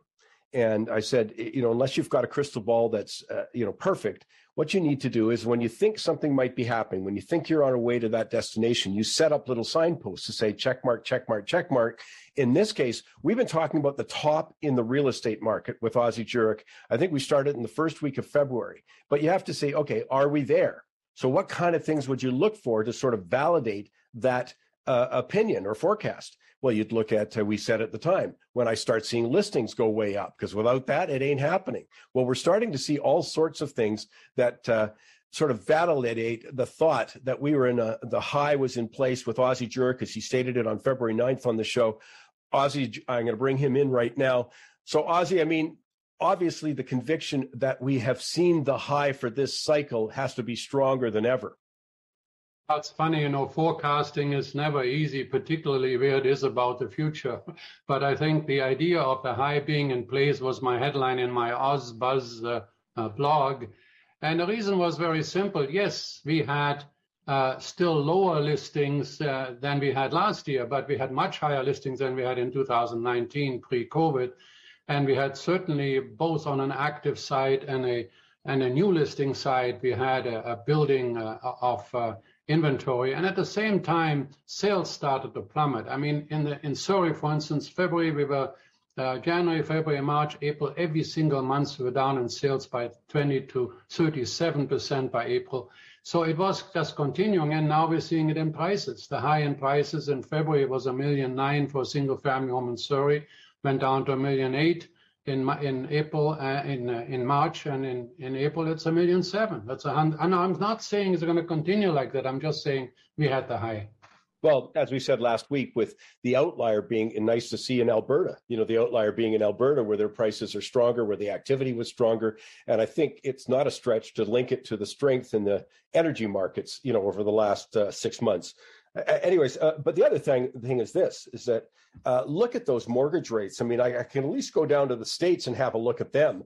and I said, you know, unless you've got a crystal ball that's, uh, you know, perfect, what you need to do is when you think something might be happening, when you think you're on a way to that destination, you set up little signposts to say check mark, check mark, check mark. In this case, we've been talking about the top in the real estate market with Ozzie Jurock. I think we started in the first week of February, but you have to say, okay, are we there? So what kind of things would you look for to sort of validate that uh, opinion or forecast? Well, you'd look at, uh, we said at the time, when I start seeing listings go way up, because without that, it ain't happening. Well, we're starting to see all sorts of things that uh, sort of validate the thought that we were in a, the high was in place with Ozzie Jurock, as he stated it on February 9th on the show. Ozzie, I'm going to bring him in right now. So, Ozzie, I mean, obviously the conviction that we have seen the high for this cycle has to be stronger than ever. That's funny, you know, forecasting is never easy, particularly where it is about the future. But I think the idea of the high being in place was my headline in my OzBuzz uh, uh, blog. And the reason was very simple. Yes, we had uh, still lower listings uh, than we had last year, but we had much higher listings than we had in 2019 pre-COVID. And we had certainly both on an active side and a and a new listing side, we had a, a building uh, of uh, inventory. And at the same time, sales started to plummet. I mean, in the in Surrey, for instance, February we were uh, January, February, March, April, every single month we were down in sales by 20 to 37 percent by April. So it was just continuing, and now we're seeing it in prices. The high in prices in February was a million nine for a single family home in Surrey, went down to a million eight in in April, uh, in uh, in March, and in in April it's a million seven. That's a hundred. And I'm not saying it's going to continue like that. I'm just saying we had the high. Well, as we said last week, with the outlier being nice to see in Alberta, you know, the outlier being in Alberta where their prices are stronger, where the activity was stronger. And I think it's not a stretch to link it to the strength in the energy markets, you know, over the last uh, six months. Anyways, uh, but the other thing, thing is this, is that uh, look at those mortgage rates. I mean, I, I can at least go down to the States and have a look at them.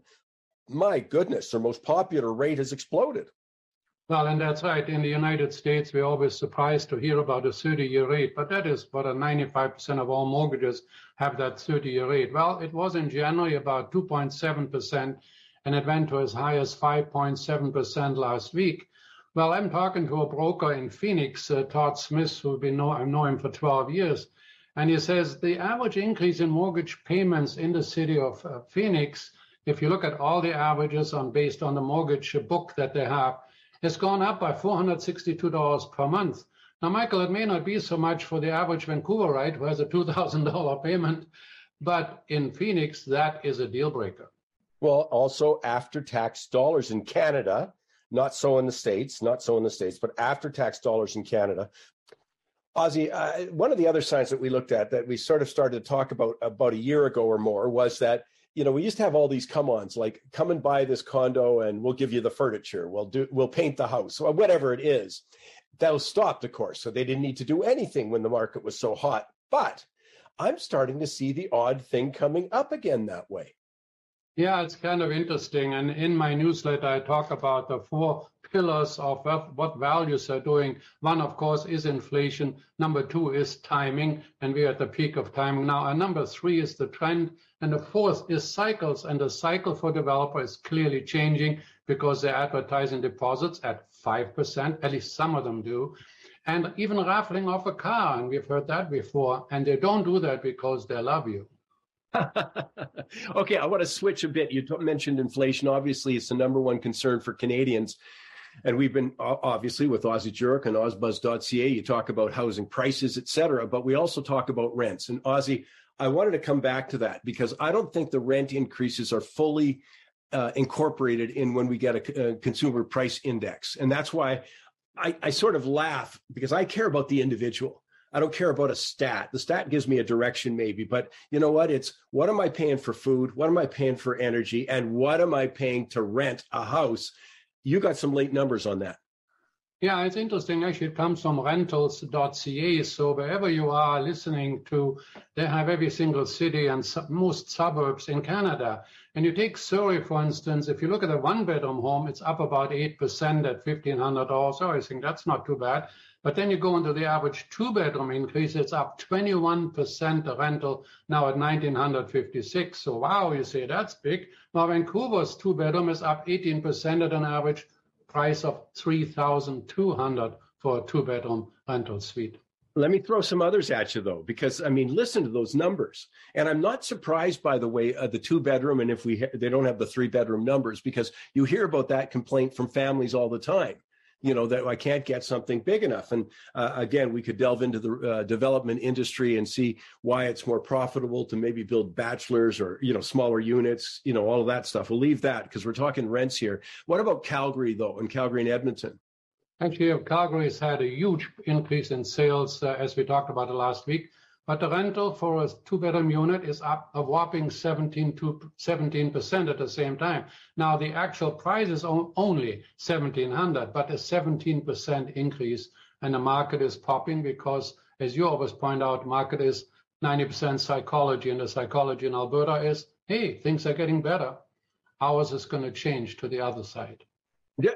My goodness, their most popular rate has exploded. Well, and that's right. In the United States, we're always surprised to hear about a 30 year rate, but that is what a 95% of all mortgages have that 30 year rate. Well, it was in January about 2.7%, and it went to as high as 5.7% last week. Well, I'm talking to a broker in Phoenix, uh, Todd Smith, who know, I know him for 12 years, and he says the average increase in mortgage payments in the city of uh, Phoenix, if you look at all the averages on based on the mortgage book that they have, has gone up by $462 per month. Now, Michael, it may not be so much for the average Vancouverite who has a $2,000 payment, but in Phoenix, that is a deal breaker. Well, also after tax dollars in Canada, not so in the States, not so in the States, but after tax dollars in Canada. Ozzie, uh, one of the other signs that we looked at that we sort of started to talk about about a year ago or more was that you know, we used to have all these come-ons like come and buy this condo and we'll give you the furniture. We'll do we'll paint the house or whatever it is. That was stopped, of course. So they didn't need to do anything when the market was so hot. But I'm starting to see the odd thing coming up again that way. Yeah, it's kind of interesting. And in my newsletter, I talk about the four pillars of what values are doing. One, of course, is inflation. Number two is timing, and we're at the peak of timing now. And number three is the trend. And the fourth is cycles. And the cycle for developer is clearly changing because they're advertising deposits at 5%, at least some of them do. And even raffling off a car, and we've heard that before. And they don't do that because they love you. okay, I want to switch a bit. You mentioned inflation. Obviously, it's the number one concern for Canadians. And we've been obviously with Ozzie Jurock and OzBuzz.ca, you talk about housing prices, et cetera, but we also talk about rents. And Ozzie, I wanted to come back to that because I don't think the rent increases are fully uh, incorporated in when we get a, a, consumer price index. And that's why I, I sort of laugh because I care about the individual. I don't care about a stat. The stat gives me a direction, maybe, but you know what? It's what am I paying for food? What am I paying for energy? And what am I paying to rent a house? You got some late numbers on that. Yeah, it's interesting. Actually, it comes from rentals.ca. So wherever you are listening to, they have every single city and most suburbs in Canada. And you take Surrey, for instance, if you look at a one bedroom home, it's up about 8% at $1,500. So I think that's not too bad. But then you go into the average two bedroom increase, it's up 21% the rental now at 1956. So wow, you say that's big. Now Vancouver's two bedroom is up 18% at an average price of 3,200 for a two bedroom rental suite. Let me throw some others at you though, because I mean, listen to those numbers. And I'm not surprised, by the way, uh, the two bedroom and if we ha- they don't have the three bedroom numbers, because you hear about that complaint from families all the time you know that I can't get something big enough. And uh, again, we could delve into the uh, development industry and see why it's more profitable to maybe build bachelors or you know smaller units, you know all of that stuff. We'll leave that because we're talking rents here. What about Calgary though, and Calgary and Edmonton? Actually, Calgary has had a huge increase in sales uh, as we talked about last week. But the rental for a two-bedroom unit is up a whopping 17 to 17% at the same time. Now the actual price is only 1700, but a 17% increase, and the market is popping because, as you always point out, market is 90% psychology, and the psychology in Alberta is, hey, things are getting better. Ours is going to change to the other side.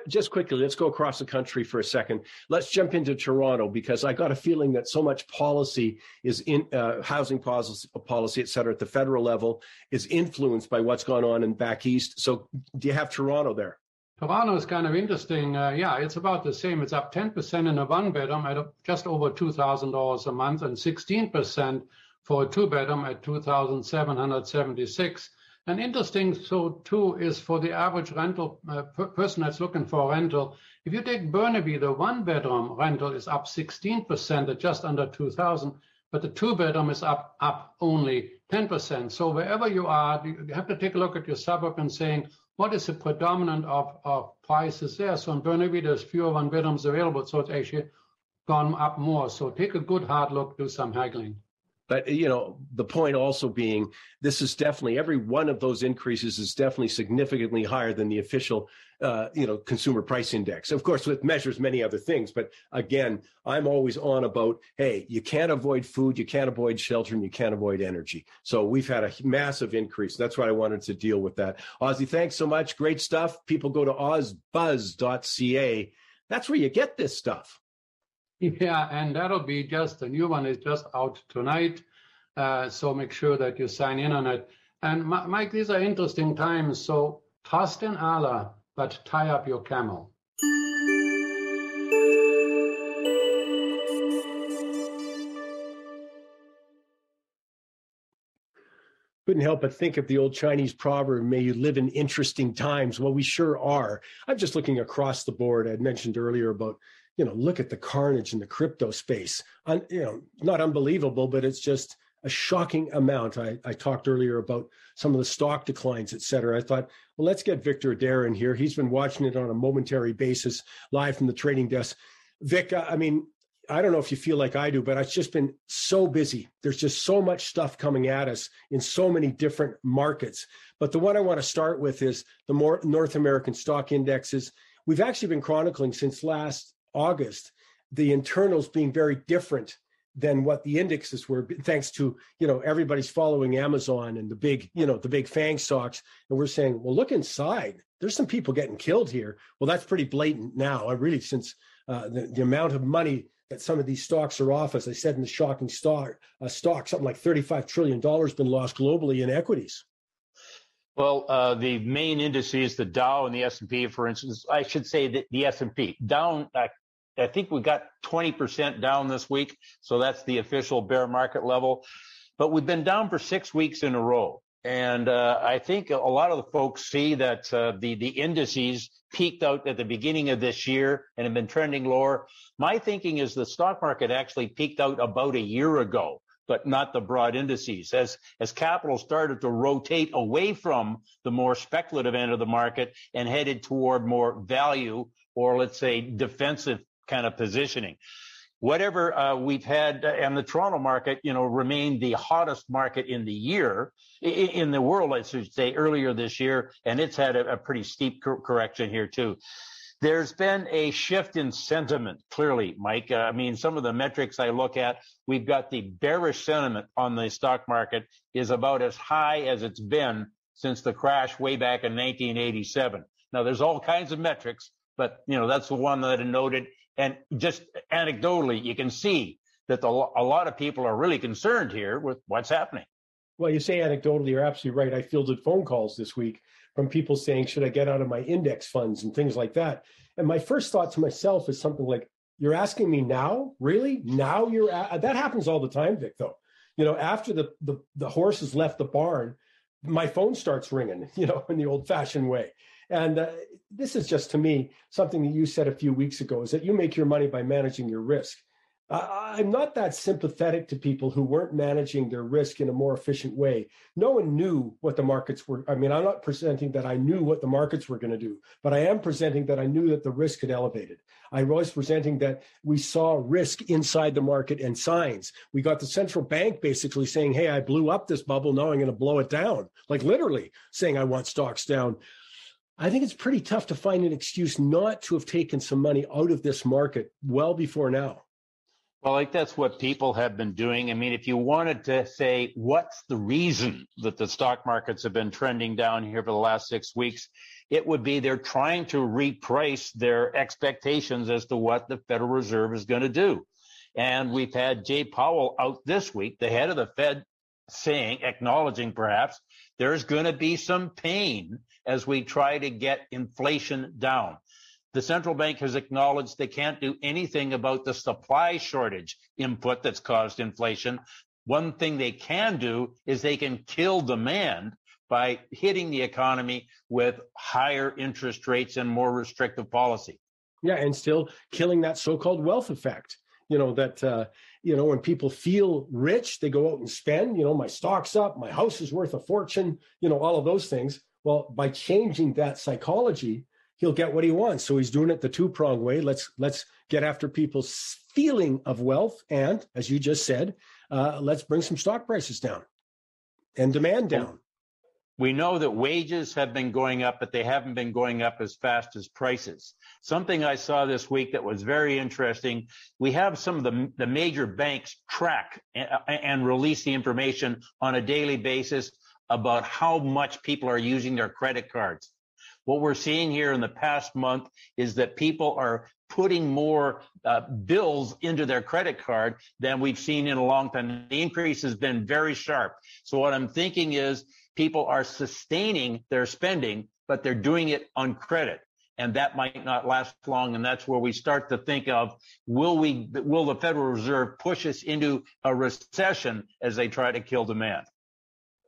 Just quickly, let's go across the country for a second. Let's jump into Toronto because I got a feeling that so much policy is in uh, housing policy, policy, et cetera, at the federal level is influenced by what's gone on in back east. So, do you have Toronto there? Toronto is kind of interesting. Uh, yeah, it's about the same. It's up 10% in a one bedroom at just over $2,000 a month and 16% for a two bedroom at 2,776. And interesting, so too, is for the average rental uh, per person that's looking for rental. If you take Burnaby, the one bedroom rental is up 16% at just under 2,000, but the two bedroom is up up only 10%. So wherever you are, you have to take a look at your suburb and saying what is the predominant of, of prices there. So in Burnaby, there's fewer one bedrooms available, so it's actually gone up more. So take a good hard look, do some haggling. But you know, the point also being, this is definitely every one of those increases is definitely significantly higher than the official, uh, you know, consumer price index. Of course, it measures many other things. But again, I'm always on about, hey, you can't avoid food, you can't avoid shelter, and you can't avoid energy. So we've had a massive increase. That's why I wanted to deal with that. Ozzie, thanks so much. Great stuff. People go to ozbuzz.ca. That's where you get this stuff. Yeah, and that'll be just a new one is just out tonight. Uh, so make sure that you sign in on it. And Mike, these are interesting times. So trust in Allah, but tie up your camel. Couldn't help but think of the old Chinese proverb, may you live in interesting times. Well, we sure are. I'm just looking across the board. I mentioned earlier about you know, look at the carnage in the crypto space. Un, you know, not unbelievable, but it's just a shocking amount. I, I talked earlier about some of the stock declines, et cetera. I thought, well, let's get Victor Adair in here. He's been watching it on a momentary basis live from the trading desk. Vic, I mean, I don't know if you feel like I do, but it's just been so busy. There's just so much stuff coming at us in so many different markets. But the one I want to start with is the more North American stock indexes. We've actually been chronicling since last August, the internals being very different than what the indexes were thanks to you know everybody's following amazon and the big you know the big fang stocks and we're saying well look inside there's some people getting killed here well that's pretty blatant now I really since uh, the, the amount of money that some of these stocks are off as i said in the shocking stock uh, stock something like 35 trillion dollars been lost globally in equities well, uh, the main indices, the Dow and the S&P, for instance, I should say that the S&P down I think we got 20% down this week. So that's the official bear market level. But we've been down for six weeks in a row. And uh, I think a lot of the folks see that uh, the the indices peaked out at the beginning of this year and have been trending lower. My thinking is the stock market actually peaked out about a year ago, but not the broad indices. As as capital started to rotate away from the more speculative end of the market and headed toward more value or let's say defensive kind of positioning. Whatever uh, we've had, uh, and the Toronto market, you know, remained the hottest market in the year, in the world, I should say, earlier this year, and it's had a, a pretty steep cor- correction here too. There's been a shift in sentiment, clearly, Mike. Uh, I mean, some of the metrics I look at, we've got the bearish sentiment on the stock market is about as high as it's been since the crash way back in 1987. Now, there's all kinds of metrics, but you know that's the one that I noted and just anecdotally, you can see that the, a lot of people are really concerned here with what's happening. Well, you say anecdotally, you're absolutely right. I fielded phone calls this week from people saying, should I get out of my index funds and things like that? And my first thought to myself is something like, you're asking me now? Really? Now you're at, uh, that happens all the time, Vic, though. You know, after the, the, the horses left the barn, my phone starts ringing, you know, in the old fashioned way. And uh, this is just to me something that you said a few weeks ago is that you make your money by managing your risk. I'm not that sympathetic to people who weren't managing their risk in a more efficient way. No one knew what the markets were. I mean, I'm not presenting that I knew what the markets were going to do, but I am presenting that I knew that the risk had elevated. I was presenting that we saw risk inside the market and signs. We got the central bank basically saying, Hey, I blew up this bubble. Now I'm going to blow it down. Like literally saying, I want stocks down. I think it's pretty tough to find an excuse not to have taken some money out of this market well before now. Well, like that's what people have been doing. I mean, if you wanted to say what's the reason that the stock markets have been trending down here for the last six weeks, it would be they're trying to reprice their expectations as to what the Federal Reserve is going to do. And we've had Jay Powell out this week, the head of the Fed, saying, acknowledging perhaps there's going to be some pain as we try to get inflation down. The central bank has acknowledged they can't do anything about the supply shortage input that's caused inflation. One thing they can do is they can kill demand by hitting the economy with higher interest rates and more restrictive policy. Yeah, and still killing that so-called wealth effect. You know that uh, you know when people feel rich, they go out and spend. You know, my stock's up, my house is worth a fortune. You know, all of those things. Well, by changing that psychology, he'll get what he wants. So he's doing it the two prong way. Let's let's get after people's feeling of wealth. And as you just said, uh, let's bring some stock prices down and demand down. We know that wages have been going up, but they haven't been going up as fast as prices. Something I saw this week that was very interesting. We have some of the, the major banks track and, and release the information on a daily basis about how much people are using their credit cards. What we're seeing here in the past month is that people are putting more uh, bills into their credit card than we've seen in a long time. The increase has been very sharp. So what I'm thinking is people are sustaining their spending, but they're doing it on credit. And that might not last long. And that's where we start to think of, will we, will the Federal Reserve push us into a recession as they try to kill demand?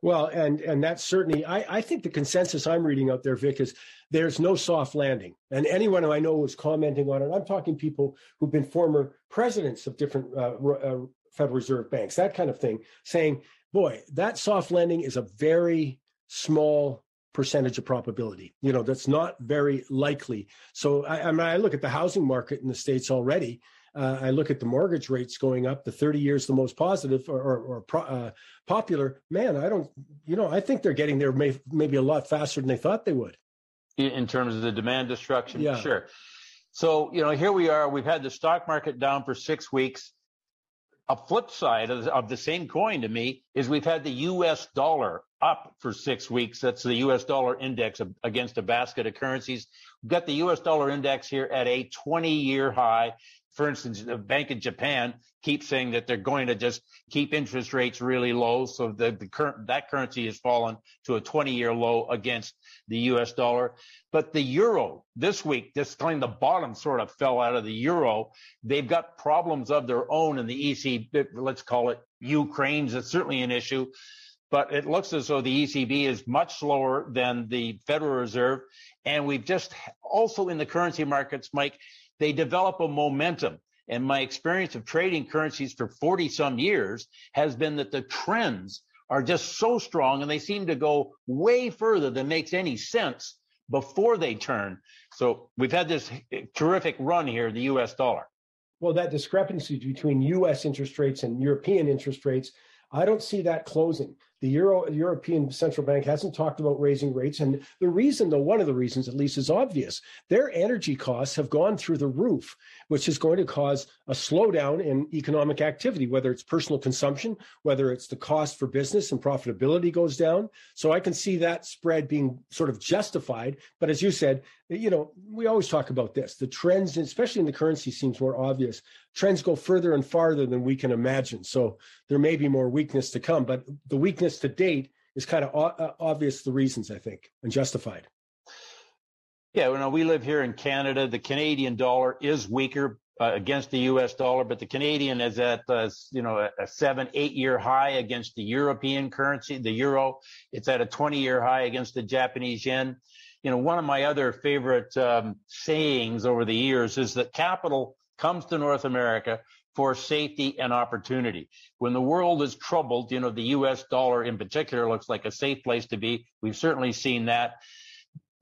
Well, and and that's certainly I, I think the consensus I'm reading out there, Vic, is there's no soft landing. And anyone who I know is commenting on it, I'm talking people who've been former presidents of different uh, uh, Federal Reserve banks, that kind of thing, saying, boy, that soft landing is a very small percentage of probability. You know, that's not very likely. So I, I mean, I look at the housing market in the states already uh, I look at the mortgage rates going up, the 30 years the most positive or, or, or pro, uh, popular. Man, I don't, you know, I think they're getting there may, maybe a lot faster than they thought they would. In terms of the demand destruction, yeah. sure. So, you know, here we are. We've had the stock market down for six weeks. A flip side of, of the same coin to me is we've had the U.S. dollar up for six weeks. That's the U.S. dollar index against a basket of currencies. We've got the U.S. dollar index here at a 20 year high for instance, the Bank of Japan keeps saying that they're going to just keep interest rates really low. So the, the current, that currency has fallen to a 20 year low against the US dollar. But the euro this week, this time the bottom sort of fell out of the euro. They've got problems of their own in the EC, let's call it Ukraine's. It's certainly an issue but it looks as though the ECB is much slower than the Federal Reserve. And we've just also in the currency markets, Mike, they develop a momentum. And my experience of trading currencies for 40 some years has been that the trends are just so strong and they seem to go way further than makes any sense before they turn. So we've had this terrific run here the US dollar. Well, that discrepancy between US interest rates and European interest rates, I don't see that closing. The Euro, European Central Bank hasn't talked about raising rates. And the reason, though, one of the reasons at least is obvious. Their energy costs have gone through the roof, which is going to cause a slowdown in economic activity, whether it's personal consumption, whether it's the cost for business and profitability goes down. So I can see that spread being sort of justified. But as you said, you know, we always talk about this. The trends, especially in the currency, seems more obvious. Trends go further and farther than we can imagine. So there may be more weakness to come, but the weakness to date is kind of uh, obvious. The reasons I think and justified. Yeah, you know, we live here in Canada. The Canadian dollar is weaker uh, against the U.S. dollar, but the Canadian is at uh, you know a, seven, eight year high against the European currency, the euro. It's at a 20 year high against the Japanese yen you know, one of my other favorite um, sayings over the years is that capital comes to North America for safety and opportunity. When the world is troubled, you know, the US dollar in particular looks like a safe place to be. We've certainly seen that.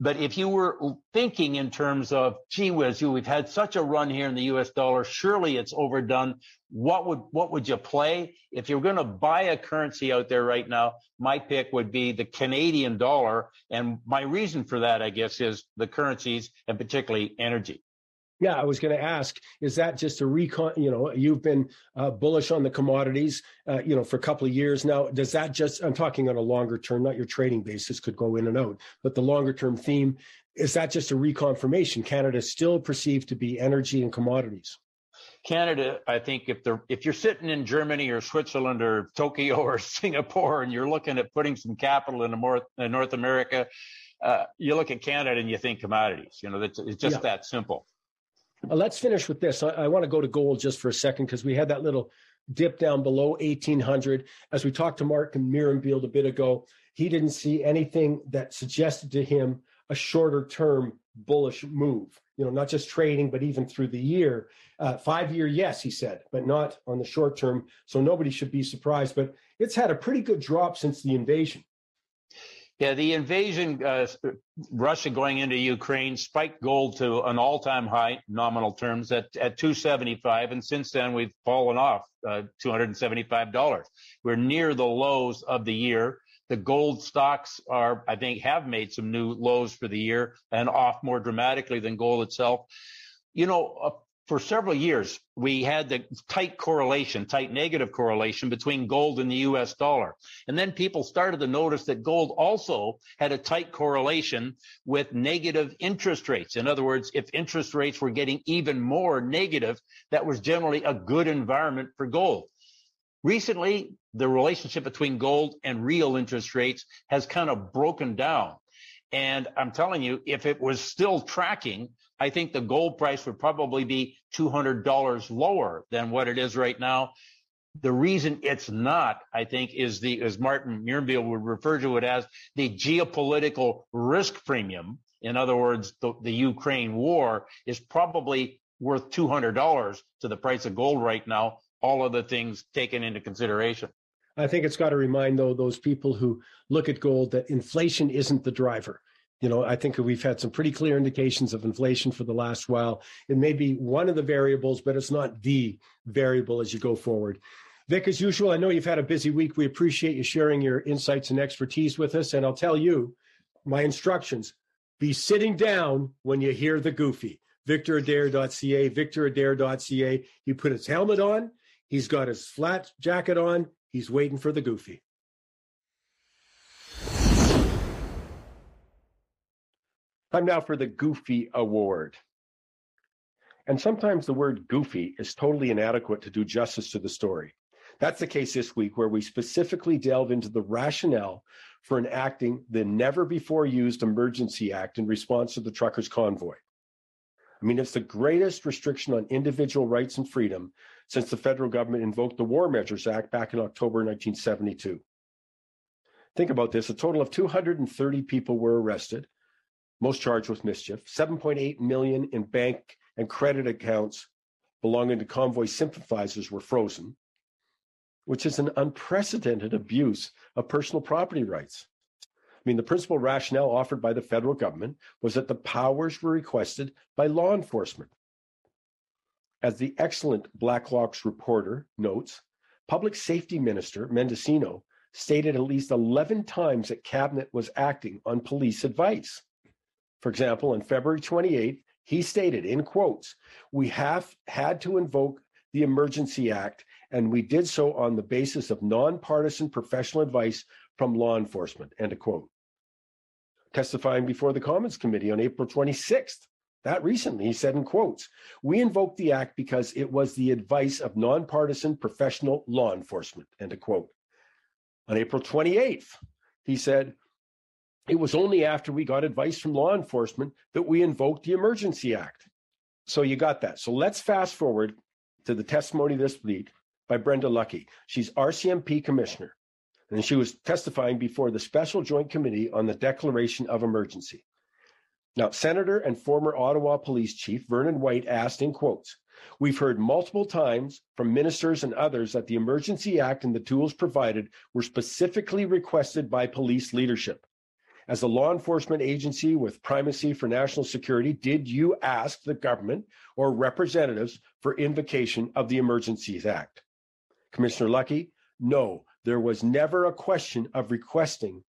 But if you were thinking in terms of, gee whiz, you, we've had such a run here in the U.S. dollar, surely it's overdone. What would what would you play if you're going to buy a currency out there right now? My pick would be the Canadian dollar, and my reason for that, I guess, is the currencies and particularly energy. Yeah, I was going to ask, is that just a recon? You know, you've been uh, bullish on the commodities, uh, you know, for a couple of years now. Does that just, I'm talking on a longer term, not your trading basis could go in and out, but the longer term theme, is that just a reconfirmation? Canada is still perceived to be energy and commodities. Canada, I think if they're if you're sitting in Germany or Switzerland or Tokyo or Singapore and you're looking at putting some capital into North, in North America, uh, you look at Canada and you think commodities. You know, it's, it's just yeah. that simple. Uh, let's finish with this. I, I want to go to gold just for a second because we had that little dip down below 1800. As we talked to Martin Murenbeeld a bit ago, he didn't see anything that suggested to him a shorter term bullish move. You know, not just trading, but even through the year. Uh, five year, yes, he said, but not on the short term. So nobody should be surprised. But it's had a pretty good drop since the invasion. Yeah, the invasion, uh, Russia going into Ukraine spiked gold to an all-time high, nominal terms, at, at 275, and since then we've fallen off uh, $275. We're near the lows of the year. The gold stocks are, I think, have made some new lows for the year and off more dramatically than gold itself. You know, for several years, we had the tight correlation, tight negative correlation between gold and the US dollar. And then people started to notice that gold also had a tight correlation with negative interest rates. In other words, if interest rates were getting even more negative, that was generally a good environment for gold. Recently, the relationship between gold and real interest rates has kind of broken down. And I'm telling you, if it was still tracking, I think the gold price would probably be $200 lower than what it is right now. The reason it's not, I think, is the, as Martin Murenbeeld would refer to it as the geopolitical risk premium. In other words, the, the Ukraine war is probably worth $200 to the price of gold right now, all of the things taken into consideration. I think it's got to remind though those people who look at gold that inflation isn't the driver. You know, I think we've had some pretty clear indications of inflation for the last while. It may be one of the variables, but it's not the variable as you go forward. Vic, as usual, I know you've had a busy week. We appreciate you sharing your insights and expertise with us. And I'll tell you my instructions be sitting down when you hear the goofy. VictorAdair.ca, VictorAdair.ca. He put his helmet on, he's got his flat jacket on, he's waiting for the goofy. Time now for the Goofy Award. And sometimes the word goofy is totally inadequate to do justice to the story. That's the case this week, where we specifically delve into the rationale for enacting the never before used Emergency Act in response to the truckers' convoy. I mean, it's the greatest restriction on individual rights and freedom since the federal government invoked the War Measures Act back in October 1972. Think about this a total of 230 people were arrested, most charged with mischief, 7.8 million in bank and credit accounts belonging to convoy sympathizers were frozen, which is an unprecedented abuse of personal property rights. I mean, the principal rationale offered by the federal government was that the powers were requested by law enforcement. As the excellent Blacklock's reporter notes, Public Safety Minister Mendicino stated at least 11 times that cabinet was acting on police advice. For example, on February 28th, he stated in quotes, we have had to invoke the Emergency Act, and we did so on the basis of nonpartisan professional advice from law enforcement, end of quote. Testifying before the Commons Committee on April 26th, that recently, he said in quotes, we invoked the act because it was the advice of nonpartisan professional law enforcement, end of quote. On April 28th, he said, it was only after we got advice from law enforcement that we invoked the Emergency Act. So you got that. So let's fast forward to the testimony this week by Brenda Lucki. She's RCMP commissioner, and she was testifying before the Special Joint Committee on the Declaration of Emergency. Now, Senator and former Ottawa Police Chief Vernon White asked in quotes, We've heard multiple times from ministers and others that the Emergency Act and the tools provided were specifically requested by police leadership. As a law enforcement agency with primacy for national security, did you ask the government or representatives for invocation of the Emergencies Act? Commissioner Lucki, no, there was never a question of requesting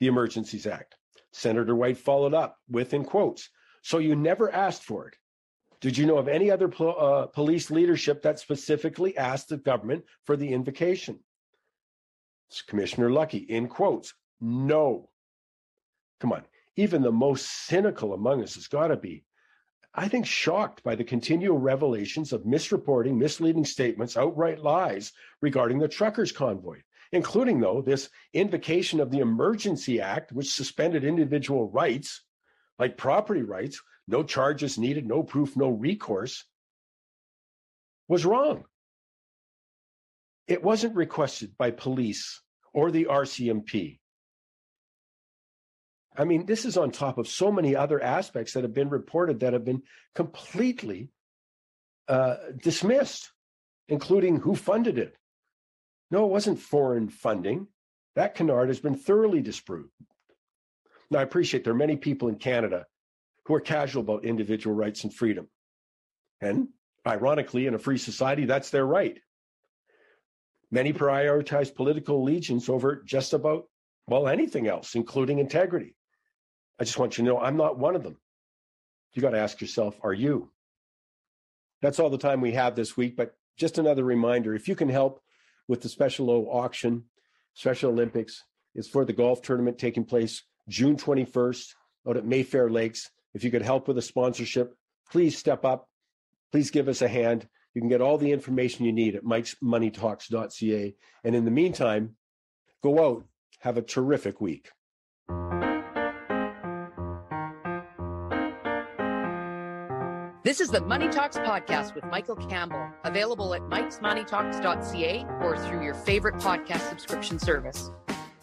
the Emergencies Act. Senator White followed up with, in quotes, so you never asked for it. Did you know of any other uh, police leadership that specifically asked the government for the invocation? Commissioner Lucki, in quotes, no. Come on. Even the most cynical among us has got to be, I think, shocked by the continual revelations of misreporting, misleading statements, outright lies regarding the truckers' convoy, including, though, this invocation of the Emergency Act, which suspended individual rights like property rights, no charges needed, no proof, no recourse, was wrong. It wasn't requested by police or the RCMP. I mean, this is on top of so many other aspects that have been reported that have been completely uh, dismissed, including who funded it. No, it wasn't foreign funding. That canard has been thoroughly disproved. Now, I appreciate there are many people in Canada who are casual about individual rights and freedom. And ironically, in a free society, that's their right. Many prioritize political allegiance over just about, well, anything else, including integrity. I just want you to know I'm not one of them. You got to ask yourself, are you? That's all the time we have this week, but just another reminder if you can help with the Special O auction, Special Olympics is for the golf tournament taking place June 21st out at Mayfair Lakes. If you could help with a sponsorship, please step up. Please give us a hand. You can get all the information you need at mikesmoneytalks.ca. And in the meantime, go out, have a terrific week. This is the Money Talks podcast with Michael Campbell, available at mikesmoneytalks.ca or through your favorite podcast subscription service.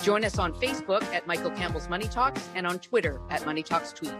Join us on Facebook at Michael Campbell's Money Talks and on Twitter at Money Talks Tweet.